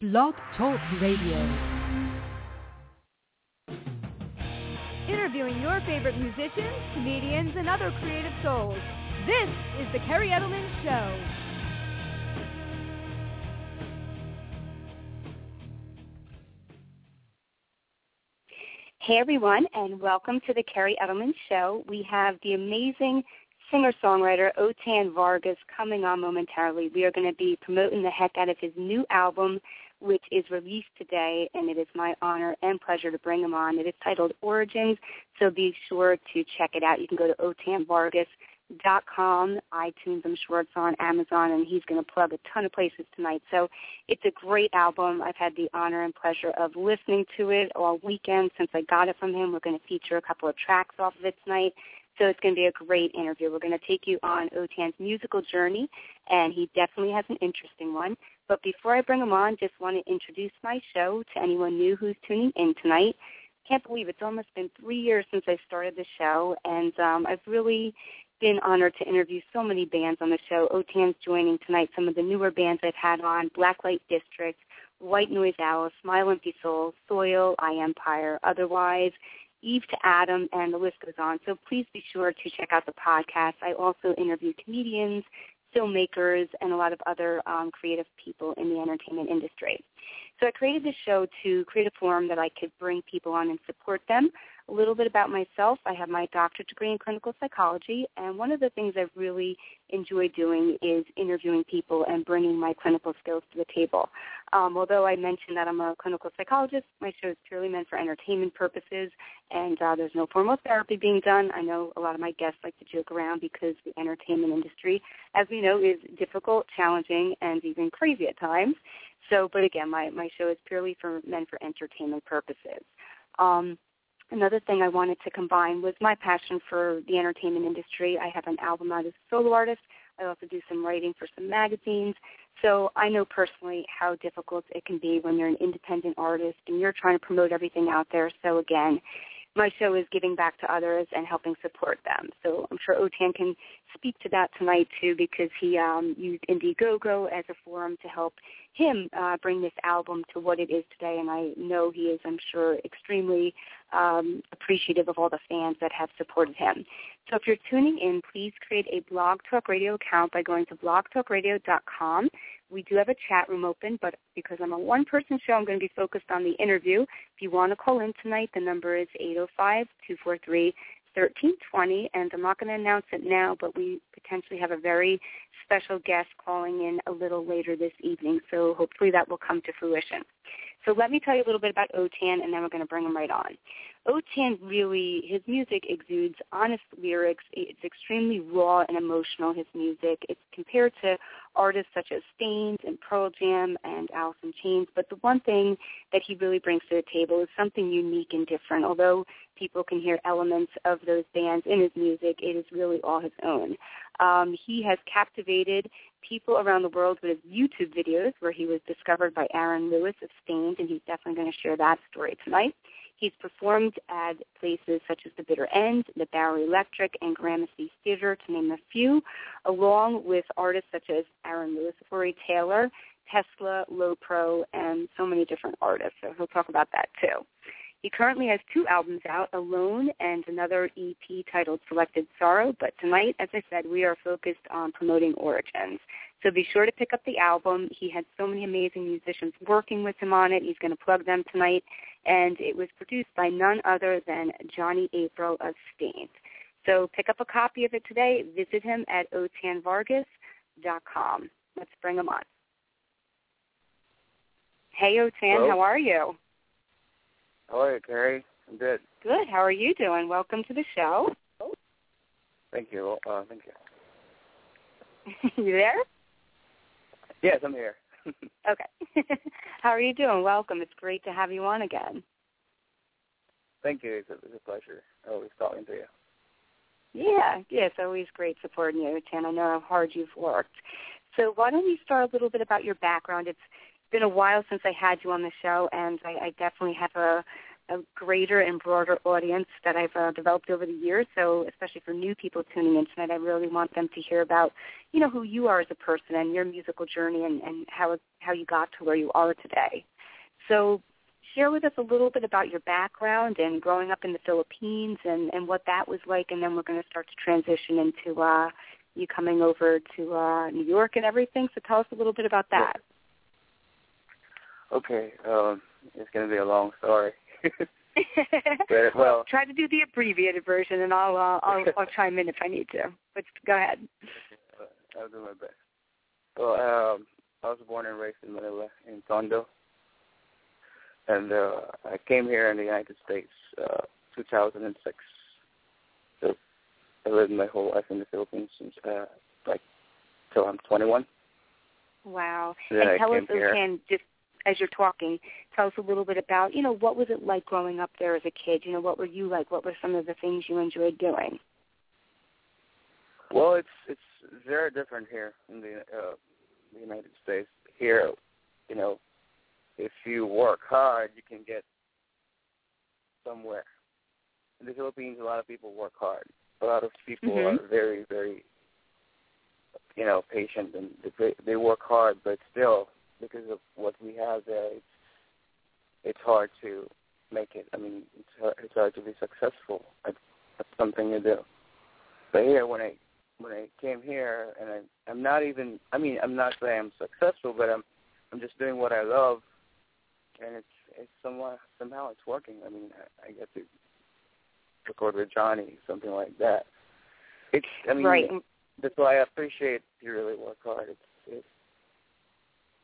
Blog Talk Radio. Interviewing your favorite musicians, comedians, and other creative souls. This is The Kerri Edelman Show. Hey everyone, and welcome to the Kerri Edelman Show. We have the amazing singer-songwriter Otan Vargas coming on momentarily. We are going to be promoting the heck out of his new album, which is released today, and it is my honor and pleasure to bring him on. It is titled Origins, so be sure to check it out. You can go to otanvargas.com, iTunes, I'm sure it's on Amazon, and he's going to plug a ton of places tonight. So it's a great album. I've had the honor and pleasure of listening to it all weekend since I got it from him. We're going to feature a couple of tracks off of it tonight. So it's going to be a great interview. We're going to take you on Otan's musical journey, and he definitely has an interesting one. But before I bring him on, just want to introduce my show to anyone new who's tuning in tonight. Can't believe it's almost been three years since I started the show, and um, I've really been honored to interview so many bands on the show. Otan's joining tonight some of the newer bands I've had on, Blacklight District, White Noise Owl, Smile Empty Soul, Soil, Eye Empire, Otherwise, Eve to Adam, and the list goes on. So please be sure to check out the podcast. I also interview comedians, filmmakers, and a lot of other um, creative people in the entertainment industry. So I created this show to create a forum that I could bring people on and support them. A little bit about myself. I have my doctorate degree in clinical psychology, and one of the things I really enjoy doing is interviewing people and bringing my clinical skills to the table. Um, although I mentioned that I'm a clinical psychologist, my show is purely meant for entertainment purposes, and uh, there's no formal therapy being done. I know a lot of my guests like to joke around because the entertainment industry, as we know, is difficult, challenging, and even crazy at times. So, but again, my, my show is purely for meant for entertainment purposes. Um, another thing I wanted to combine was my passion for the entertainment industry. I have an album out as a solo artist. I also do some writing for some magazines. So I know personally how difficult it can be when you're an independent artist and you're trying to promote everything out there. So again, my show is giving back to others and helping support them. So I'm sure Otan can speak to that tonight too because he um, used Indiegogo as a forum to help him uh, bring this album to what it is today. And I know he is, I'm sure, extremely um, appreciative of all the fans that have supported him. So if you're tuning in, please create a Blog Talk Radio account by going to blogtalkradio.com. We do have a chat room open, but because I'm a one-person show, I'm going to be focused on the interview. If you want to call in tonight, the number is 805-243 1320, and I'm not going to announce it now, but we potentially have a very special guest calling in a little later this evening, so hopefully that will come to fruition. So let me tell you a little bit about Otan, and then we're going to bring him right on. Otan really, his music exudes honest lyrics. It's extremely raw and emotional, his music. It's compared to artists such as Staind and Pearl Jam and Alice in Chains. But the one thing that he really brings to the table is something unique and different. Although people can hear elements of those bands in his music, it is really all his own. Um, he has captivated people around the world with his YouTube videos where he was discovered by Aaron Lewis of Staind, and he's definitely going to share that story tonight. He's performed at places such as the Bitter End, the Bowery Electric, and Gramercy Theater, to name a few, along with artists such as Aaron Lewis, Corey Taylor, Tesla, Lo Pro, and so many different artists. So he'll talk about that too. He currently has two albums out, Alone and another EP titled Selected Sorrow. But tonight, as I said, we are focused on promoting Origins. So be sure to pick up the album. He had so many amazing musicians working with him on it. He's going to plug them tonight. And it was produced by none other than Johnny April of Staind. So pick up a copy of it today. Visit him at otanvargas.com. Let's bring him on. Hey, Otan, Hello. how are you? How are you, Kerri? I'm good. Good. How are you doing? Welcome to the show. Thank you. Uh, thank you. you there? Yes, I'm here. Okay. How are you doing? Welcome. It's great to have you on again. thank you. It's a, it's a pleasure always talking to you. Yeah, yeah, it's always great supporting you, Tan. I know how hard you've worked. So why don't we start a little bit about your background? It's been a while since I had you on the show, and I, I definitely have a a greater and broader audience that I've uh, developed over the years. So, especially for new people tuning in tonight, I really want them to hear about, you know, who you are as a person and your musical journey and, and how how you got to where you are today. So, share with us a little bit about your background and growing up in the Philippines and and what that was like, and then we're going to start to transition into uh, you coming over to uh, New York and everything. So, tell us a little bit about that. Okay, um, it's going to be a long story. but, well, try to do the abbreviated version, and I'll uh, I'll, I'll chime in if I need to. But go ahead. I'll do my best. Well, um, I was born and raised in Manila, in Tondo, and uh, I came here in the United States uh, 2006. So I lived my whole life in the Philippines since uh, like till I'm 21. Wow! And, tell us, again, just as you're talking, tell us a little bit about, you know, what was it like growing up there as a kid? You know, what were you like? What were some of the things you enjoyed doing? Well, it's it's very different here in the uh, the United States. Here, you know, if you work hard, you can get somewhere. In the Philippines, a lot of people work hard. A lot of people mm-hmm. are very, very, you know, patient and they they work hard, but still, because of what we have there, it's it's hard to make it. I mean, it's hard, it's hard to be successful at, at something you do. But here, when I when I came here, and I, I'm not even. I mean, I'm not saying I'm successful, but I'm I'm just doing what I love, and it's it's somewhat somehow it's working. I mean, I, I get to record with Johnny, something like that. It's. I mean, right. that's why I appreciate you really work hard. It's it's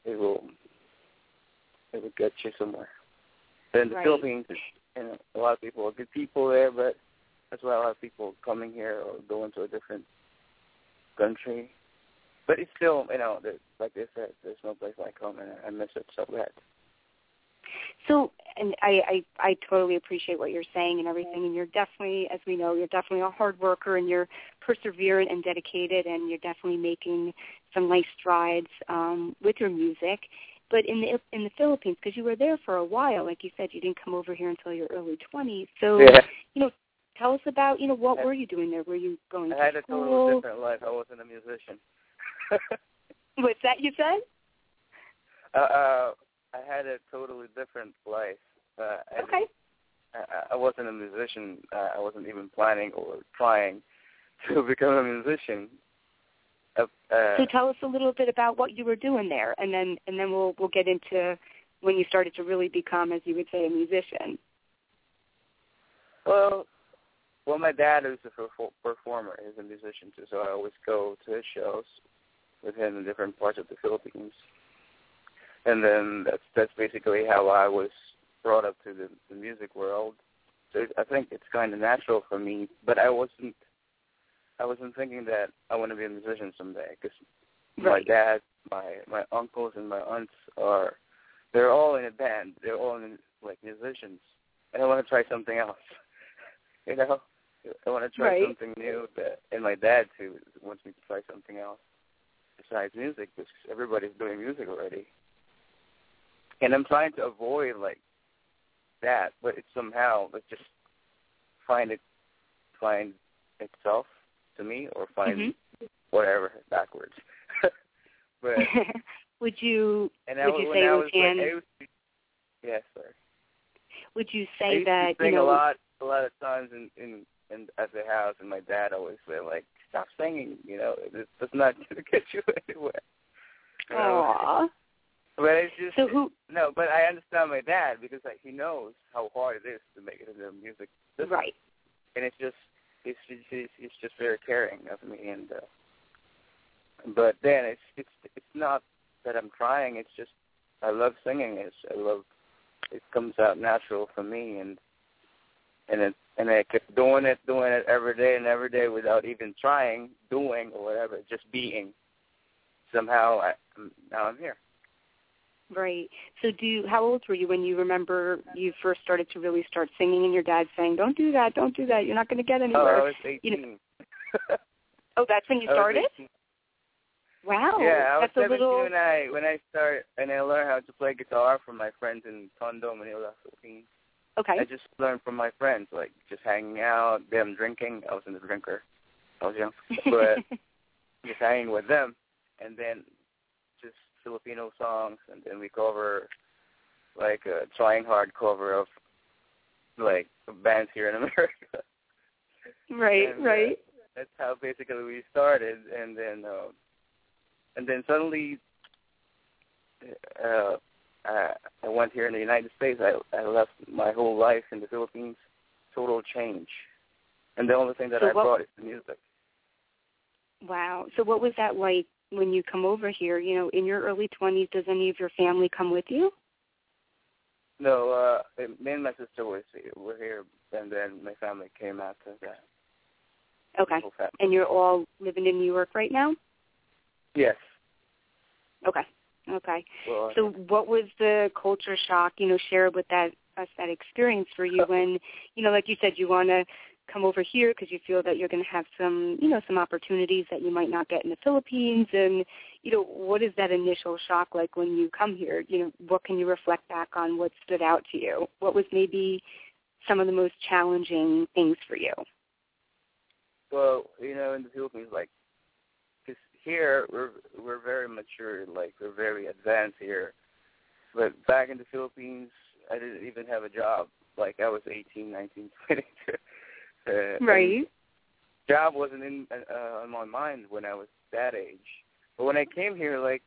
it will it will get you somewhere. But in the right. Philippines, you know, a lot of people are good people there, but that's why a lot of people coming here or going to a different country. But it's still, you know, like they said, there's no place like home, and I miss it so bad. So, and I, I I totally appreciate what you're saying and everything, and you're definitely, as we know, you're definitely a hard worker, and you're perseverant and dedicated, and you're definitely making some nice strides um, with your music. But in the in the Philippines, because you were there for a while, like you said, you didn't come over here until your early 20s. So, yeah. you know, tell us about, you know, what were you doing there? Were you going I to had school? a totally different life. I wasn't a musician. What's that you said? Uh, uh, I had a totally different life. Uh, okay. I, I wasn't a musician. Uh, I wasn't even planning or trying to become a musician. Uh, so tell us a little bit about what you were doing there, and then and then we'll we'll get into when you started to really become, as you would say, a musician. Well, well, my dad is a performer. He's a musician too, so I always go to his shows with him in different parts of the Philippines and then that's that's basically how I was brought up to the, the music world. So I think it's kind of natural for me, but I wasn't I wasn't thinking that I want to be a musician someday because right. my dad, my my uncles, and my aunts are they're all in a band. They're all in like musicians, and I want to try something else. you know, I want to try right. something new. That, and my dad too wants me to try something else besides music because everybody's doing music already and I'm trying to avoid like that, but it's somehow it just find it find itself to me or find mm-hmm. whatever backwards. but would you and would you say was can, like, to, yes, sorry. Would you say that to sing you know a lot a lot of times in in in at the house and my dad always said like stop singing, you know, it, it's not gonna get you anywhere. Aww. But it's just so who? No, but I understand my dad because like he knows how hard it is to make it into music. Right. And it's just it's it's it's just very caring of me and. uh But then it's it's it's not that I'm trying. It's just I love singing. It's I love it comes out natural for me and and it and I kept doing it, doing it every day and every day without even trying, doing or whatever, just being. Somehow I now I'm here. Right. So do you, how old were you when you remember you first started to really start singing and your dad saying, "Don't do that, don't do that. You're not going to get oh, anywhere." Oh, I was 18. You know, oh, that's when you started? Wow. Yeah, I was that's 17 little... when I when I start and I learned how to play guitar from my friends in Tondo, Manila, Philippines. Okay. I just learned from my friends, like just hanging out, them drinking. I wasn't a drinker. I was young, but just hanging with them, and then Filipino songs, and then we cover like a trying hard cover of like bands here in America. Right, And, uh, right. that's how basically we started, and then uh, and then suddenly uh, I, I went here in the United States. I I left my whole life in the Philippines. Total change, and the only thing that So I what- brought is the music. Wow. So what was that like when you come over here? You know, in your early 20s, does any of your family come with you? No, uh, me and my sister was were here, and then my family came after that. Okay. And you're all living in New York right now? Yes. Okay. Okay. Well, So what was the culture shock, you know, share with that us that experience for you when, you know, like you said, you want to come over here because you feel that you're going to have some, you know, some opportunities that you might not get in the Philippines and, you know, what is that initial shock like when you come here? You know, what can you reflect back on what stood out to you? What was maybe some of the most challenging things for you? Well, you know, in the Philippines, like, because here we're we're very mature, like we're very advanced here. But back in the Philippines, I didn't even have a job. Like I was eighteen, nineteen, twenty. Uh, and Job wasn't in uh, on my mind when I was that age. But when I came here, like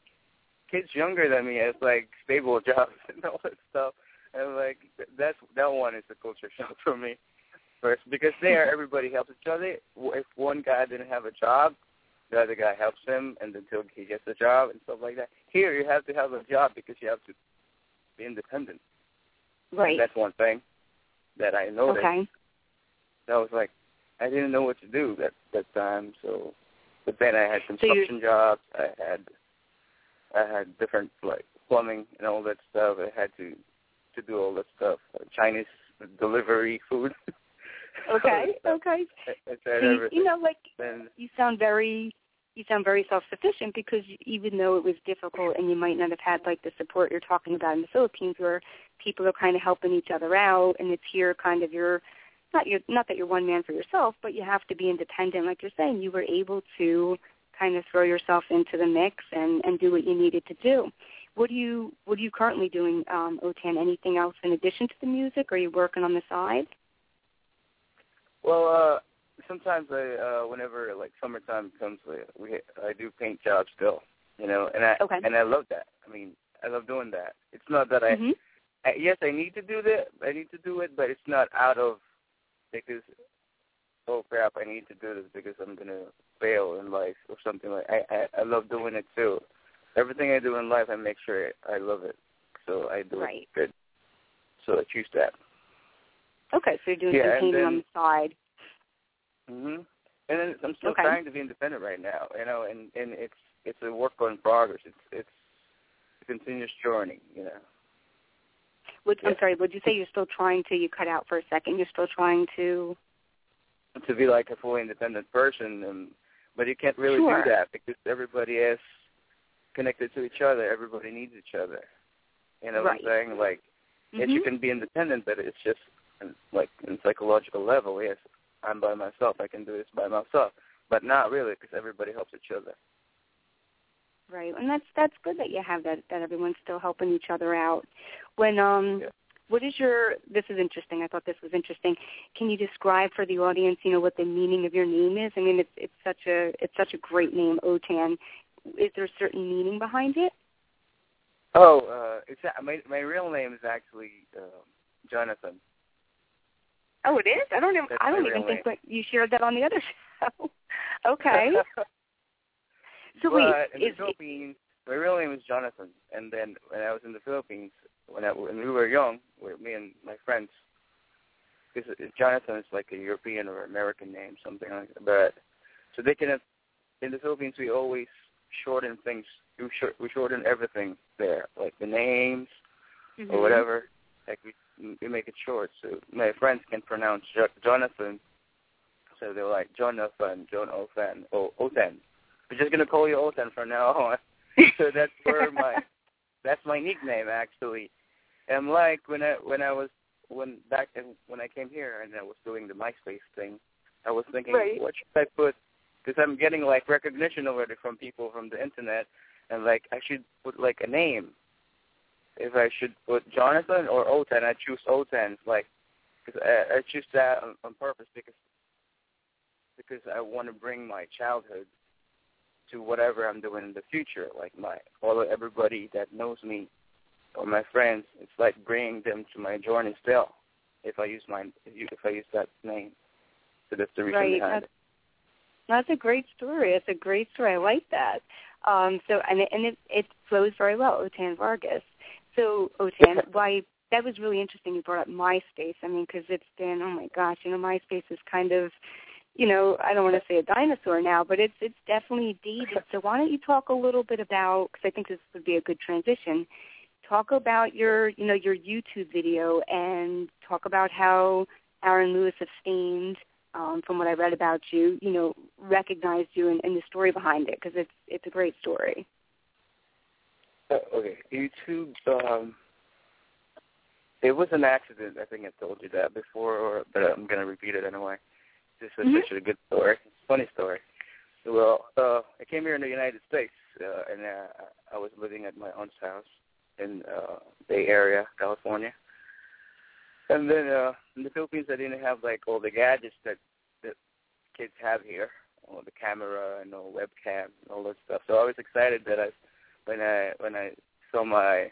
kids younger than me, it's like stable jobs and all that stuff. And like that's that one is a culture shock for me first because there everybody helps each other. If one guy didn't have a job, the other guy helps him, and until he gets a job and stuff like that. Here you have to have a job because you have to be independent. Right. That's one thing that I noticed. Okay. I was like, I didn't know what to do that that time. So, but then I had So construction jobs. I had I had different like plumbing and all that stuff. I had to to do all that stuff. Uh, Chinese delivery food. Okay. Okay. I, I tried So you, everything. you know, like and you sound very you sound very self-sufficient because even though it was difficult and you might not have had like the support you're talking about in the Philippines where people are kind of helping each other out and it's here kind of your not your not that you're one man for yourself but you have to be independent like you're saying you were able to kind of throw yourself into the mix and and do what you needed to do what do you what are you currently doing um otan anything else in addition to the music are you working on the side well, uh sometimes I uh whenever like summertime comes, uh, we I do paint jobs still, you know, and I Okay. and I love that. I mean, I love doing that. It's not that I Mhm. I, yes, I need to do that. I need to do it, but it's not out of because oh crap, I need to do this because I'm gonna fail in life or something like. I I, I love doing it too. Everything I do in life, I make sure I love it, so I do Right. it good. So I choose that. okay so you're doing Yeah, some painting on the side Mhm. And then I'm still Okay. trying to be independent right now, you know, and and it's it's a work in progress. It's it's a continuous journey, you know. What, I'm sorry, would you say you're still trying to, you cut out for a second, you're still trying to, to be like a fully independent person and but you can't really Sure. do that because everybody is connected to each other everybody needs each other you know Right. what i'm saying like yes you Mhm. can be independent but it's just like in psychological level yes i'm by myself i can do this by myself but not really because everybody helps each other right, and that's, that's good that you have that, that everyone's still helping each other out. When, um, Yeah. what is your, this is interesting, I thought this was interesting, can you describe for the audience, you know, what the meaning of your name is? I mean, it's, it's such a, it's such a great name, Otan. Is there a certain meaning behind it? oh uh it's my my real name is actually uh, jonathan Oh, it is? I don't even, That's I don't even think that you shared that on the other show. okay. So but wait, in the is, Philippines, my real name is Jonathan, and then when I was in the Philippines, when I when we were young, with me and my friends, because Jonathan is like a European or American name, something like that. But so they can have in the Philippines, we always shorten things. We short we shorten everything there, like the names Mhm. or whatever. Like we we make it short, so my friends can pronounce jo- Jonathan. So they're like Jonathan, John Othan, oh Othan. We're just gonna call you Otan from now on. so that's where my that's my nickname actually. And like when I when I was when back in, when I came here and I was doing the MySpace thing, I was thinking, Right. what should I put? Because I'm getting like recognition already from people from the internet, and like I should put like a name. If I should put Jonathan or Otan, I choose Otan. Like, cause I, I choose that on, on purpose because because I want to bring my childhood to whatever I'm doing in the future. Like my all of everybody that knows me or my friends, it's like bringing them to my journey still. If I use my if I use that name, so that's the reason Right. behind That's, it. that's a great story. It's a great story. I like that. Um, so and it, and it, it flows very well, Otan Vargas. So Otan, why that was really interesting. You brought up MySpace. I mean, because it's been oh my gosh, you know, MySpace is kind of, you know, I don't want to say a dinosaur now, but it's it's definitely dated. So why don't you talk a little bit about? Because I think this would be a good transition. Talk about your, you know, your YouTube video and talk about how Aaron Lewis of Staind, um, from what I read about you, you know, recognized you and, and the story behind it because it's it's a great story. Uh, okay, YouTube. Um, it was an accident. I think I told you that before, or, but I'm gonna repeat it anyway. This is Mhm. such a good story. It's funny story. Well, uh, I came here in the United States, uh, and uh, I was living at my aunt's house in uh, Bay Area, California. And then uh, in the Philippines, I didn't have like all the gadgets that that kids have here, all the camera and all webcam and all that stuff. So I was excited that I when I when I saw my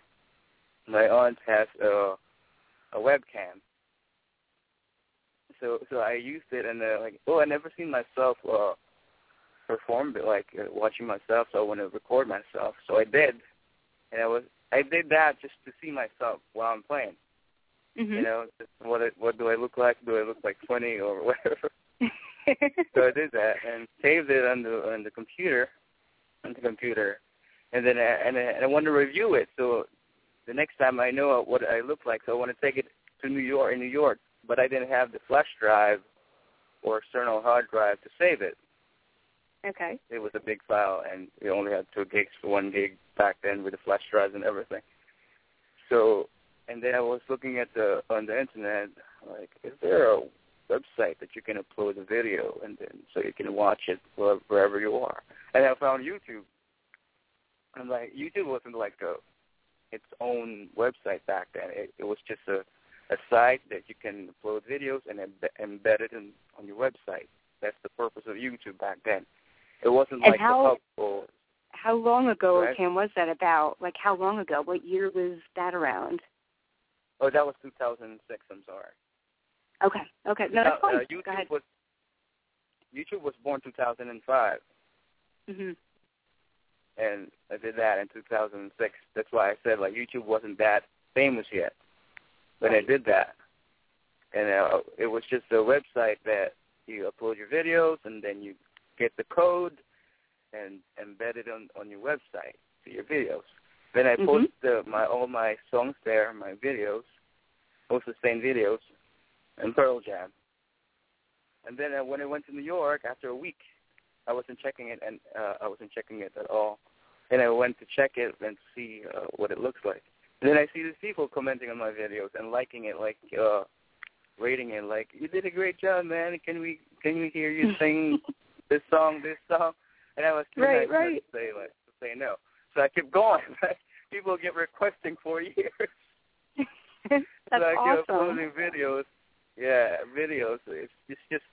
my aunt has a a webcam. So so I used it and uh, like oh I never seen myself uh perform but like uh, watching myself so I want to record myself so I did. And I was I did that just to see myself while I'm playing. Mm-hmm. you know what it, what do I look like? Do I look like funny or whatever? So I did that and saved it on the on the computer, on the computer, and then I, and I, and I want to review it. So the next time I know what I look like, so I want to take it to New York in New York, but I didn't have the flash drive or external hard drive to save it. okay. It was a big file, and we only had two gigs for one gig back then with the flash drives and everything. So, and then I was looking at the on the internet, like, is there a website that you can upload a video and then so you can watch it wherever you are? And I found YouTube. And like YouTube wasn't like a its own website back then. It, it was just a a site that you can upload videos and embe- embed it in, on your website. That's the purpose of YouTube back then. It wasn't And like how- the hub or How long ago, Right. Kim, was that about? Like, how long ago? What year was that around? oh that was 2006. I'm sorry. Okay. Okay. No, that's Uh, fine. uh, Go YouTube ahead. was YouTube was born 2005, hmm and I did that in 2006. That's why I said like YouTube wasn't that famous yet, but I did that, and uh, it was just a website that you upload your videos and then you get the code and embed it on on your website to your videos. Then I Mhm. post the, my all my songs there, my videos, most of the same videos, and Pearl Jam. And then uh, when I went to New York after a week, I wasn't checking it, and uh, I wasn't checking it at all. And I went to check it and see uh, what it looks like. And then I see these people commenting on my videos and liking it, like uh, rating it, like you did a great job, man. Can we can we hear you sing this song, this song? And I was too Right, nice right. to say like to say no. So I kept going. people get requesting for years. That's so I kept awesome. uploading videos. Yeah, videos. It's, it's just,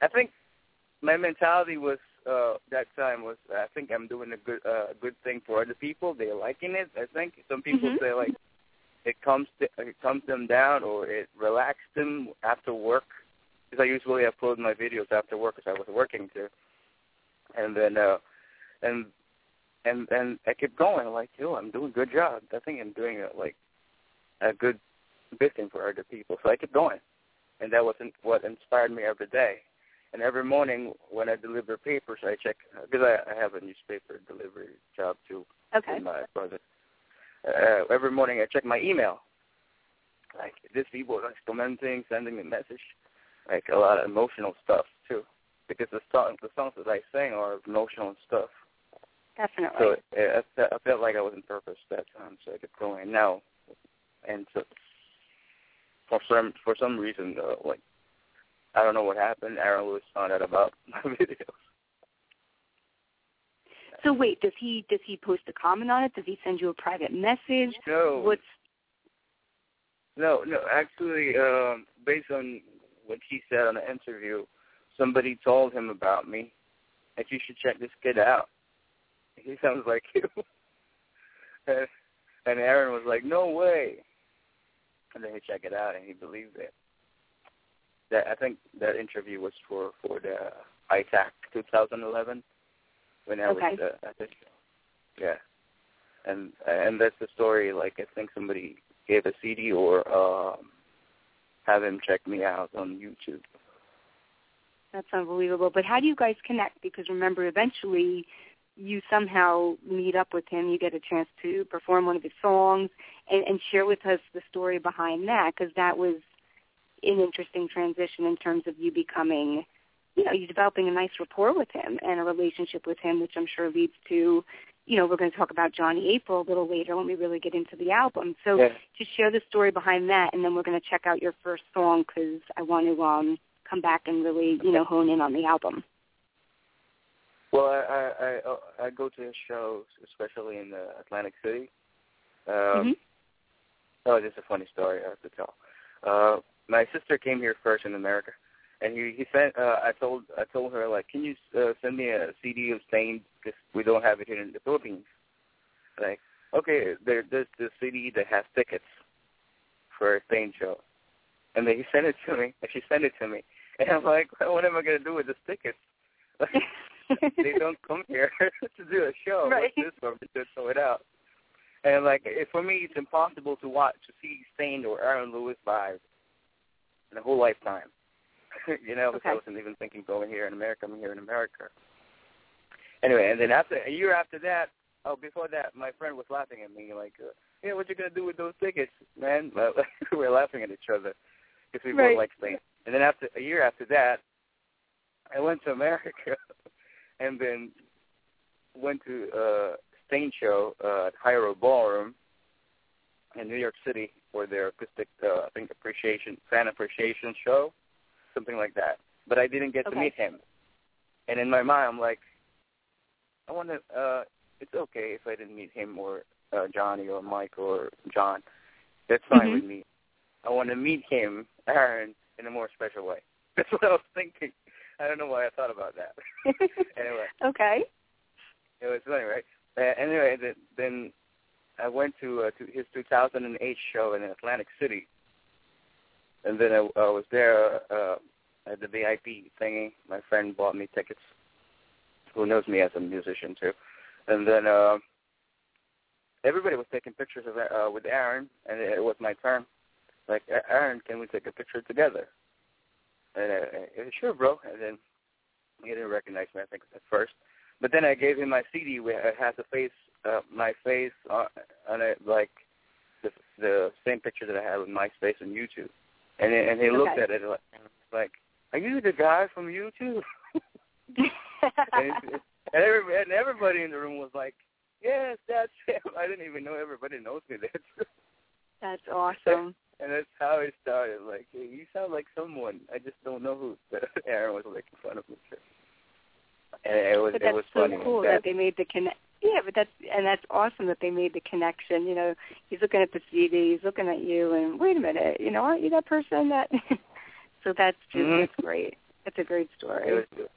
I think my mentality was uh that time was I think I'm doing a good uh, good thing for other people. They're liking it. I think some people Mhm. say like it comes to, it calms them down or it relaxes them after work. Because I usually upload my videos after work because I was working too. And then uh and and and I kept going like, yo, I'm doing a good job. I think I'm doing a, like a good good thing for other people. So I kept going, and that was in, what inspired me every day. And every morning when I deliver papers, I check because I, I have a newspaper delivery job too Okay. with my brother. Uh, every morning I check my email. Like this people is commenting, sending me a message, like a lot of emotional stuff too. Because the songs, the songs that I sing are emotional stuff. Definitely. So it, I, I felt like I was in purpose that time, so I kept going. Now, and so for some for some reason, uh, like I don't know what happened. Aaron Lewis found out about my videos. So wait, does he does he post a comment on it? Does he send you a private message? No. What's no, no. Actually, um, based on what he said on the interview, somebody told him about me, and you should check this kid out. He sounds like you. and, and Aaron was like, "No way!" And then he checked it out, and he believed it. That I think that interview was for for the ITAC 2011 when I Okay. was uh, at the show. Yeah, and and that's the story. Like I think somebody gave a CD or um, have him check me out on YouTube. That's unbelievable. But how do you guys connect? Because remember, eventually you somehow meet up with him. You get a chance to perform one of his songs and, and share with us the story behind that, because that was an interesting transition in terms of you becoming, you know, you developing a nice rapport with him and a relationship with him, which I'm sure leads to, you know, we're going to talk about Johnny April a little later when we really get into the album. So Yeah. just share the story behind that, and then we're going to check out your first song because I want to um, come back and really, you know, hone in on the album. Well, I I I, I go to his shows, especially in uh, Atlantic City. Um, Mhm. Oh, this is a funny story I have to tell. Uh, my sister came here first in America, and he he sent. Uh, I told I told her like, can you uh, send me a CD of Staind because we don't have it here in the Philippines. Like, okay, there there's this CD that has tickets for a Staind show, and then he sent it to me, and she sent it to me, and I'm like, what am I gonna do with this tickets? they don't come here to do a show. Right. What's this for? To throw it out. And like it, for me, it's impossible to watch to see Staind or Aaron Lewis live in a whole lifetime. you know, because I wasn't even thinking going here in America. I'm here in America. Anyway, and then after a year after that, oh, before that, my friend was laughing at me like, uh, "Yeah, what you gonna do with those tickets, man?" Well, we were laughing at each other because we Right. both like Staind. And then after a year after that, I went to America and then went to uh Staind show uh at Hiro Ballroom in New York City for their acoustic uh, I think appreciation fan appreciation show. Something like that. But I didn't get to meet him. And in my mind I'm like I wanna uh it's okay if I didn't meet him or uh Johnny or Mike or John. That's fine Mhm. with me. I wanna meet him, Aaron, in a more special way. That's what I was thinking. I don't know why I thought about that. anyway, okay. it was funny, right? Uh, anyway, then, then I went to uh, to his 2008 show in Atlantic City, and then I, I was there uh, at the VIP thingy. My friend bought me tickets. Who knows me as a musician too? And then uh, everybody was taking pictures of uh, with Aaron, and it, was my turn. Like, Aaron, can we take a picture together? And uh, uh, sure, bro. And then he didn't recognize me, I think, at first. But then I gave him my CD where it has a face, uh, my face on, on it, like the the same picture that I had with MySpace and YouTube. And and he looked Okay. at it like, like, are you the guy from YouTube? and, and, every, and everybody in the room was like, yes, that's him. I didn't even know everybody knows me. That's That's awesome. and that's how it started. Like, hey, you sound like someone. I just don't know who. Aaron was making fun of me. And it was But it that's was so funny. cool that they made the connect. Yeah, but that's and that's awesome that they made the connection. You know, he's looking at the CD, he's looking at you, and wait a minute, you know, aren't you that person that? so that's just Mhm. that's great. That's a great story. it was it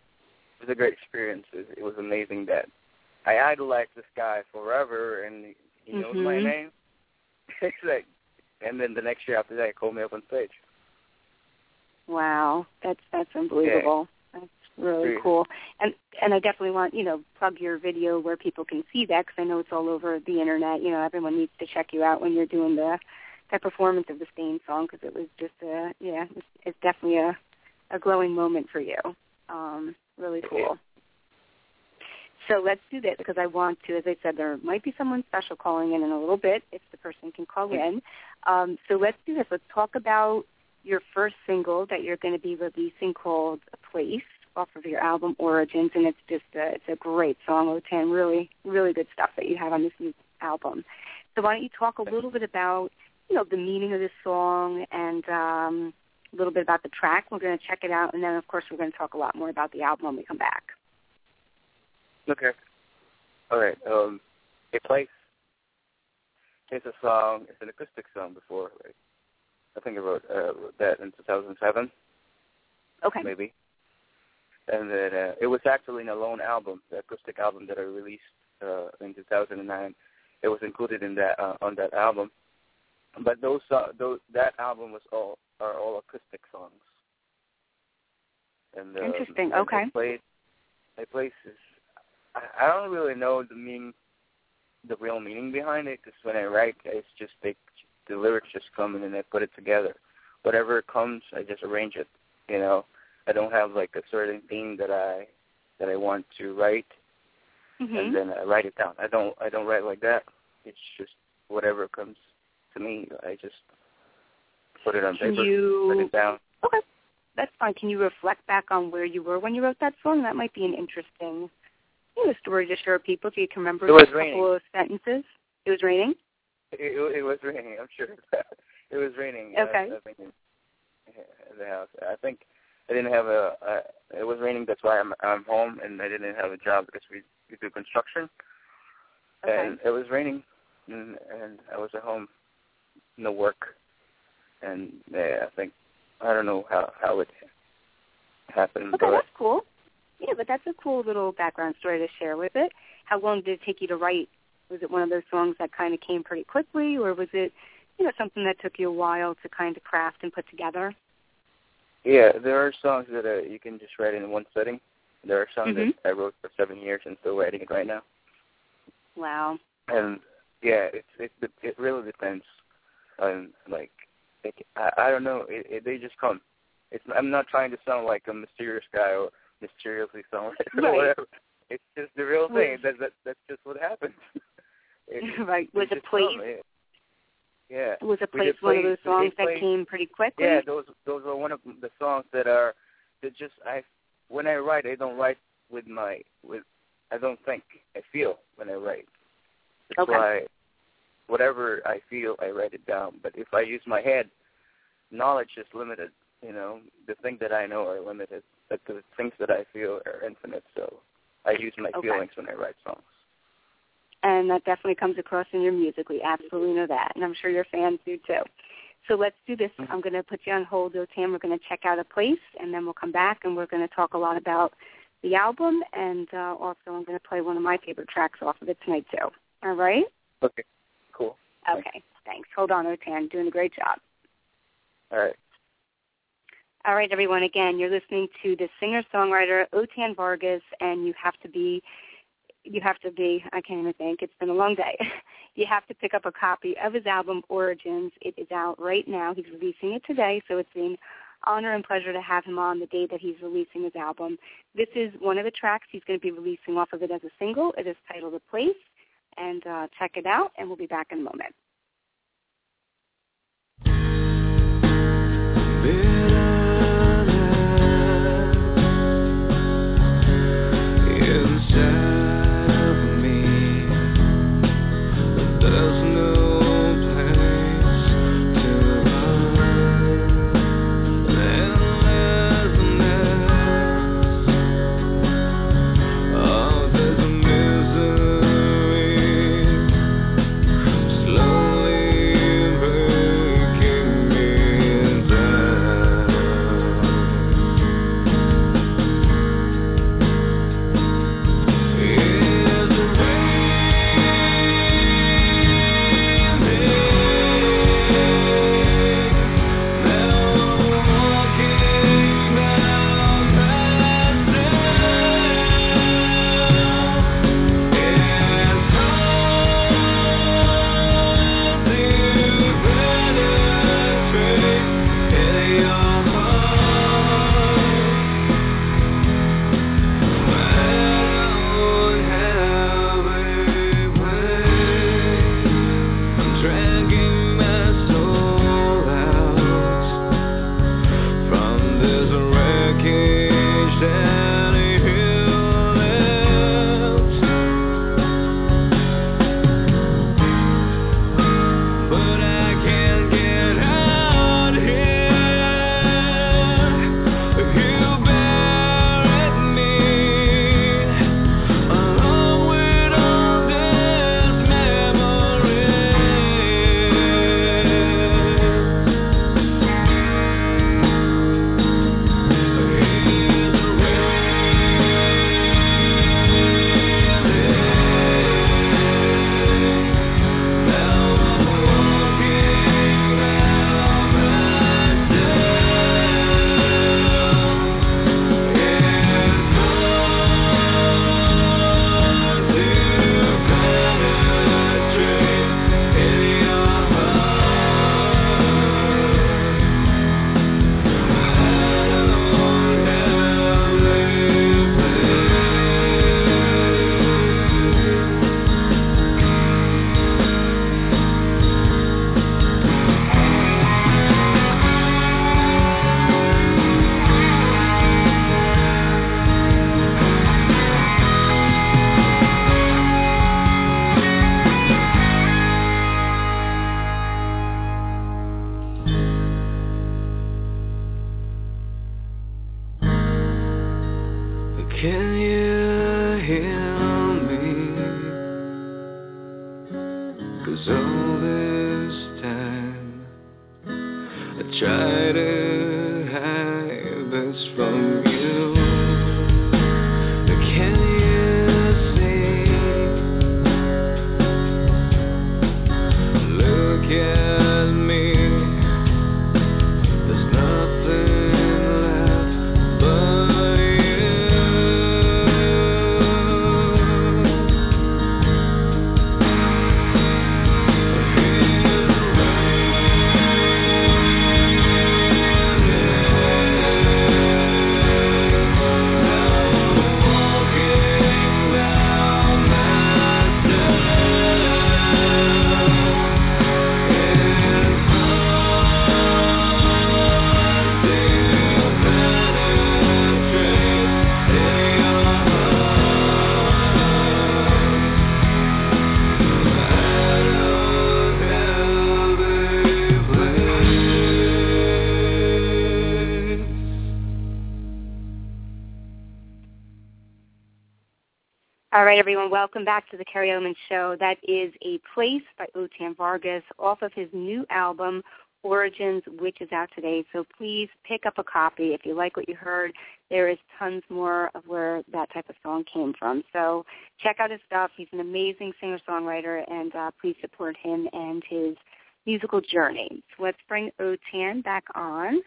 was a great experience. It, it was amazing that I idolized this guy forever, and he knows my Mhm. name. it's like, and then the next year after that, he called me up on stage. Wow, that's that's unbelievable. Really Yeah. cool. And and I definitely want you know plug your video where people can see that because I know it's all over the internet. You know, everyone needs to check you out when you're doing the that performance of the Staind song because it was just a yeah, it's, it's definitely a a glowing moment for you. Um, really cool. So let's do this because I want to, as I said, there might be someone special calling in in a little bit if the person can call in. Um, so let's do this. Let's talk about your first single that you're going to be releasing called "A Place" off of your album Origins, and it's just a, it's a great song, Otan. Really, really good stuff that you have on this new album. So why don't you talk a little bit about you know, the meaning of this song and um, a little bit about the track. We're going to check it out, and then, of course, we're going to talk a lot more about the album when we come back. Okay. All right. Um, a place. It's a song. It's an acoustic song. Before, like, I think I wrote, uh, wrote that in 2007. Okay. Maybe. And then uh, it was actually an alone album, the acoustic album that I released uh, in 2009. It was included in that uh, on that album. But those, uh, those that album was all are all acoustic songs. And um, Interesting. Okay. I played. I played. I, I don't really know the meaning, the real meaning behind it, because when I write, it's just they, the lyrics just come and then I put it together. Whatever comes, I just arrange it. You know, I don't have like a certain theme that I that I want to write, Mm-hmm. and then I write it down. I don't I don't write like that. It's just whatever comes to me. I just put it on Can paper, you- put it down. Okay. That's fine. Can you reflect back on where you were when you wrote that song? That might be an interesting you know, story to share with people so you can remember It was a couple raining. of sentences. It was raining? It, it, it was raining. I'm sure it was raining. Okay. I think in, in the house. I think I didn't have a. Uh, it was raining. That's why I'm I'm home, and I didn't have a job because we we do construction. Okay. And it was raining, and, and I was at home, no work, and yeah, I think I don't know how how it happened, Okay, but that's cool. Yeah, but that's a cool little background story to share with it. How long did it take you to write? Was it one of those songs that kind of came pretty quickly, or was it, you know, something that took you a while to kind of craft and put together? Yeah, there are songs that uh, you can just write in one sitting. There are songs Mhm. that I wrote for seven years and still writing it right now. Wow. and yeah, it's it it really depends on like it, I I don't know. It, it, they just come. It's I'm not trying to sound like a mysterious guy or mysteriously sound like or Right. whatever. It's just the real thing. Right. That, that that's just what happens. It- right. it Was place come, yeah. Was a place one of play- those songs did that came pretty quickly? Yeah, those those are one of the songs that are that just I when I write I don't write with my with I don't think I feel when I write. That's Okay. why whatever I feel I write it down. But if I use my head, knowledge is limited. You know, the things that I know are limited, but the things that I feel are infinite. So I use my Okay. feelings when I write songs. And that definitely comes across in your music. We absolutely know that, and I'm sure your fans do too. So let's do this. I'm going to put you on hold, Otan. We're going to check out a place, and then we'll come back, and we're going to talk a lot about the album, and uh, also I'm going to play one of my favorite tracks off of it tonight too. All right? Okay, cool. Okay. Thanks. Hold on, Otan. Doing a great job. All right. All right, everyone. Again, you're listening to the singer-songwriter Otan Vargas, and you have to be, you have to be. I can't even think. It's been a long day. you have to pick up a copy of his album Origins. It is out right now. He's releasing it today, so it's an honor and pleasure to have him on the day that he's releasing his album. This is one of the tracks he's going to be releasing off of it as a single. It is titled "A Place," and uh, check it out. And we'll be back in a moment. Slow All right, everyone, welcome back to the Kerri Edelman Show. That is A Place by Otan Vargas off of his new album, Origins, which is out today. So please pick up a copy. If you like what you heard, there is tons more of where that type of song came from. So check out his stuff. He's an amazing singer-songwriter, and uh, please support him and his musical journey. So let's bring Otan back on.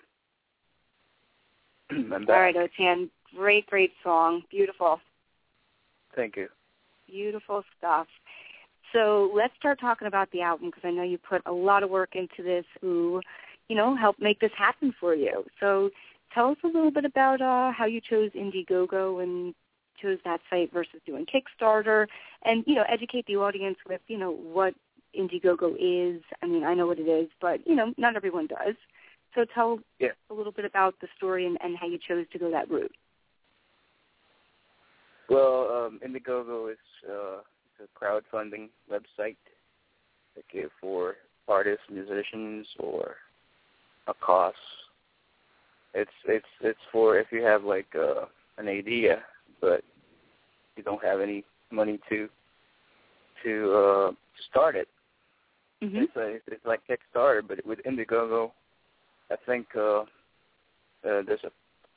Back. right, Otan, great, great song. Beautiful. Thank you. Beautiful stuff. So let's start talking about the album because I know you put a lot of work into this who, you know, helped make this happen for you. So tell us a little bit about uh, how you chose Indiegogo and chose that site versus doing Kickstarter and, you know, educate the audience with, you know, what Indiegogo is. I mean, I know what it is, but, you know, not everyone does. So tell Yeah. a little bit about the story and, and how you chose to go that route. Well, um, Indiegogo is uh, it's a crowdfunding website give for artists, musicians, or a cause. It's it's it's for if you have like uh, an idea, but you don't have any money to to uh, start it. Mm-hmm. It's, a, it's like Kickstarter, but with Indiegogo, I think uh, uh, there's a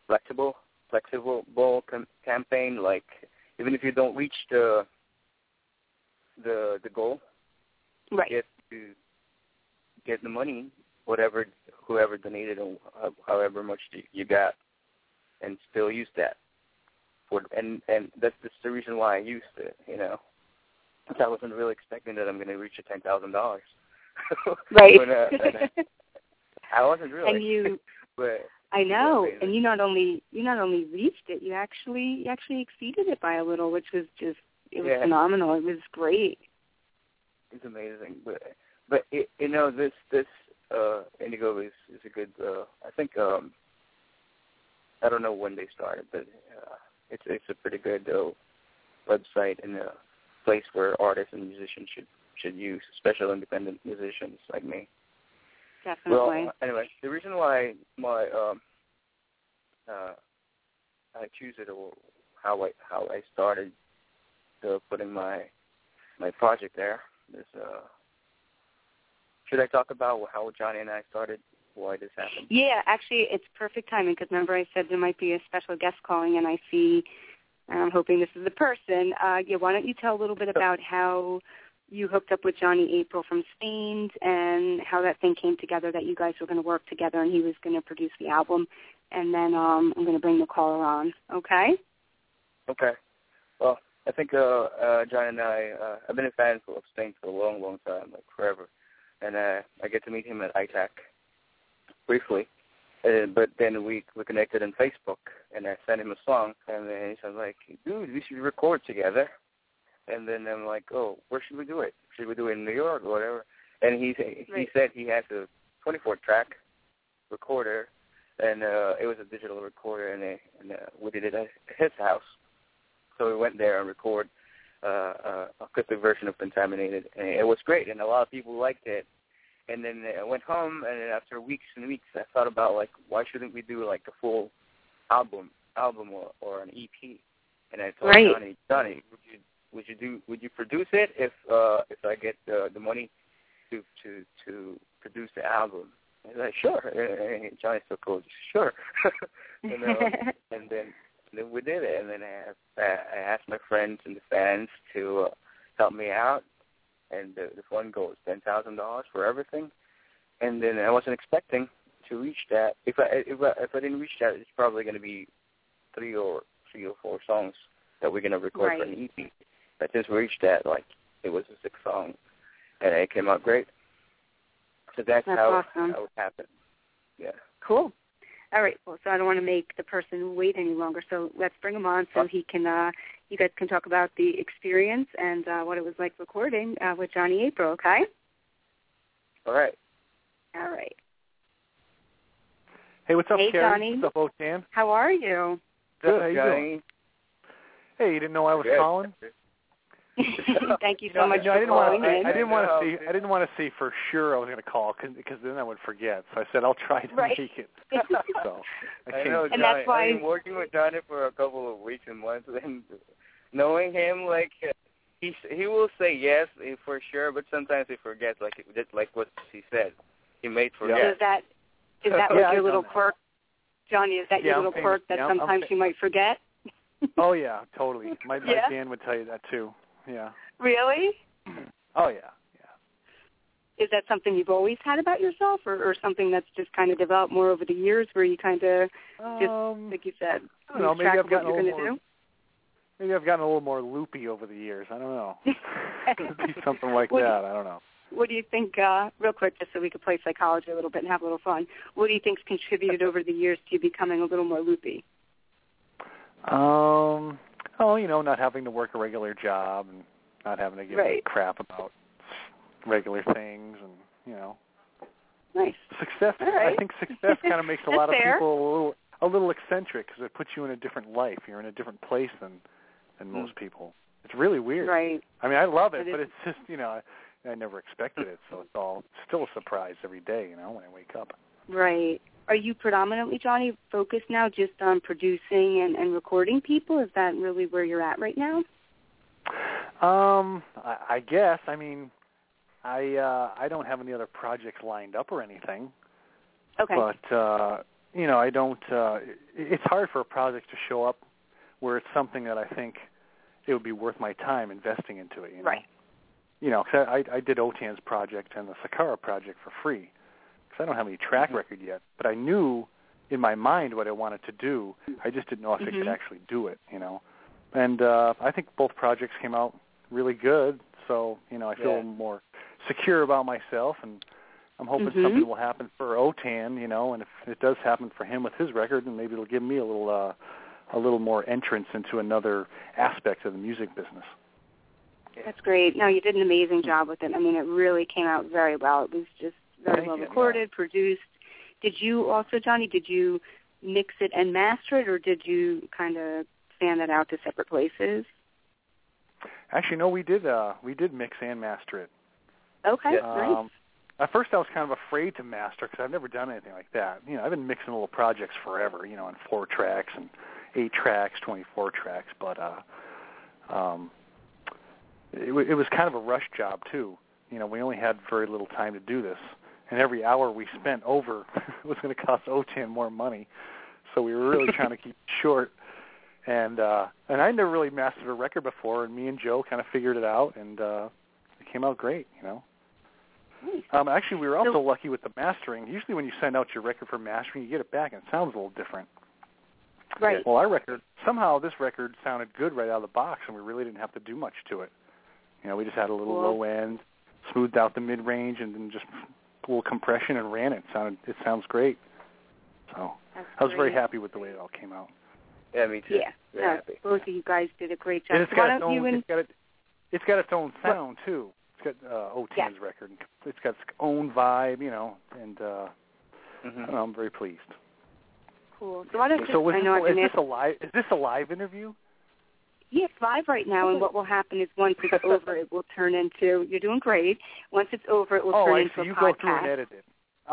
flexible flexible ball com- campaign. Like even if you don't reach the the the goal, Right. get to get the money, whatever whoever donated or ho- however much you- you got, and still use that. For and and that's, that's the reason why I used it. You know, I wasn't really expecting that I'm going to reach a ten thousand dollars. Right. When, uh, and I wasn't really. and you but I know, and you not only you not only reached it, you actually you actually exceeded it by a little, which was just it was Yeah. phenomenal. It was great. it's amazing. But but it, you know this this uh Indigo is is a good. uh I think um I don't know when they started, but uh, it's it's a pretty good uh, website and a place where artists and musicians should should use, especially independent musicians like me. Definitely. Well, anyway, the reason why my um uh I choose it or how I how I started uh, putting my my project there is uh should I talk about how Johnny and I started why this happened? yeah, actually, it's perfect timing because remember I said there might be a special guest calling, and I see, and I'm hoping this is the person. Uh, yeah, why don't you tell a little bit about how you hooked up with Johnny April from Staind and how that thing came together that you guys were going to work together and he was going to produce the album, and then um, I'm going to bring the caller on. Okay. Okay. Well, I think uh uh John and I uh I've been a fan of Staind for a long, long time, like forever. And uh I get to meet him at ITAC briefly. Uh, but then we we connected on Facebook and I sent him a song and then he said like, Dude, we should record together and then I'm like, Oh, where should we do it? Should we do it in New York or whatever? And he he said he has a twenty four track recorder and uh it was a digital recorder and, uh, and uh, we did it at his house. So we went there and record uh, uh, acoustic version of Contaminated, and it was great, and a lot of people liked it. And then I went home, and then after weeks and weeks, I thought about like, why shouldn't we do like a full album, album or, or an EP? And I told Right. Johnny, Johnny, would you would you do would you produce it if uh if I get the the money to to to produce the album? He's like, sure. And Johnny's so cool. Sure. you know, and then and then we did it. And then I asked, I asked my friends and the fans to uh, help me out. And the, the fund goal ten thousand dollars for everything. And then I wasn't expecting to reach that. If I if I, if I didn't reach that, it's probably going to be three or three or four songs that we're going to record for an EP. But just reached that, like it was a six song, and it came out great. So that's, That's how awesome. how it happened. Yeah. Cool. All right. Well, so I don't want to make the person wait any longer. So let's bring him on so he can, uh, you guys can talk about the experience and uh, what it was like recording uh, with Johnny April. Okay. All right. All right. Hey, what's up, Hey, Kerri? Johnny. What's up, Otan? How are you? Good. How up, you Johnny? doing? Hey, you didn't know I was Good. calling? Thank you You so know, much you know, I for didn't want calling to. I. I didn't want to see. I didn't want to see for sure I was going to call because then I would forget. So I said I'll try to Right. make it. So I I changed know, it. And that's why- I've been working with Johnny for a couple of weeks and months, and knowing him, like he he will say yes eh, for sure, but sometimes he forgets, like just like what he said. He may So forget. is that is that Yeah, like I've your little quirk, Johnny? Is that Yeah, your I'm little famous. quirk that Yeah, I'm- I'm sometimes fa- you might forget? Oh yeah, totally. My, my Yeah? Dan would tell you that too. Yeah. Really? Oh yeah. Yeah. Is that something you've always had about yourself, or, or something that's just kind of developed more over the years, where you kind of, Just Um, like you said, I don't know. lose Maybe track I've what a you're little going to Maybe I've gotten a little more loopy over the years. I don't know. Be something like What do you- that. I don't know. What do you think, uh, real quick, just so we could play psychology a little bit and have a little fun? What do you think's contributed over the years to you becoming a little more loopy? Um. Oh, you know, not having to work a regular job and not having to give a Right. crap about regular things, and you know, Nice. success. Right. I think success kind of makes a lot of fair. people a little a little eccentric because it puts you in a different life. You're in a different place than than Mm. most people. It's really weird. Right. I mean, I love it, It but is. it's just you know, I, I never expected it, so it's all still a surprise every day. You know, when I wake up. Right. Are you predominantly, Johnny, focused now just on producing and, and recording people? Is that really where you're at right now? Um, I, I guess. I mean, I uh I don't have any other projects lined up or anything. Okay. But uh you know, I don't uh it, it's hard for a project to show up where it's something that I think it would be worth my time investing into it, you know. Right. You know, 'cause I I did Otan's project and the Sakara project for free cuz I don't have any track Mm-hmm. record yet, but I knew in my mind what I wanted to do. I just didn't know if I Mhm. could actually do it, you know. And uh I think both projects came out really good, so, you know, I feel Yeah. more secure about myself and I'm hoping Mhm. something will happen for Otan, you know, and if it does happen for him with his record, then maybe it'll give me a little uh a little more entrance into another aspect of the music business. That's great. No, you did an amazing job with it. I mean, it really came out very well. It was just very well you. recorded, produced. Did you also, Johnny, did you mix it and master it, or did you kind of fan that out to separate places? Actually, no, we did uh we did mix and master it. Okay, Yeah. nice. Um, at first, I was kind of afraid to master because I've never done anything like that. You know, I've been mixing little projects forever. You know, on four tracks and eight tracks, twenty-four tracks. But uh, um, it, w- it was kind of a rush job too. You know, we only had very little time to do this, and every hour we spent over was going to cost Otan more money. So we were really trying to keep it short. And uh, and I never really mastered a record before, and me and Joe kind of figured it out, and uh, it came out great. You know. Nice. Um, actually, we were also So- lucky with the mastering. Usually, when you send out your record for mastering, you get it back and it sounds a little different. Right. Well, our record somehow this record sounded good right out of the box, and we really didn't have to do much to it. You know, we just had a little Cool. low end, smoothed out the mid range, and then just little compression and ran it. it sounded it sounds great. So That's I was very happy with the way it all came out. Yeah, me too. Yeah. Very no, happy. both of you guys did a great job. And it's So why got its own. and It's got it. It's got its own sound too. It's got uh, Otan's Yes. record. It's got its own vibe, you know, and uh, I hmm don't know, I'm very pleased. cool. So why don't you? So was I this, know I've is this a live? Is this a live interview? Yeah, it's live right now, and what will happen is once it's over, it will turn into. You're doing great. Once it's over, it will oh, turn I into see. a You podcast. go through and edit it.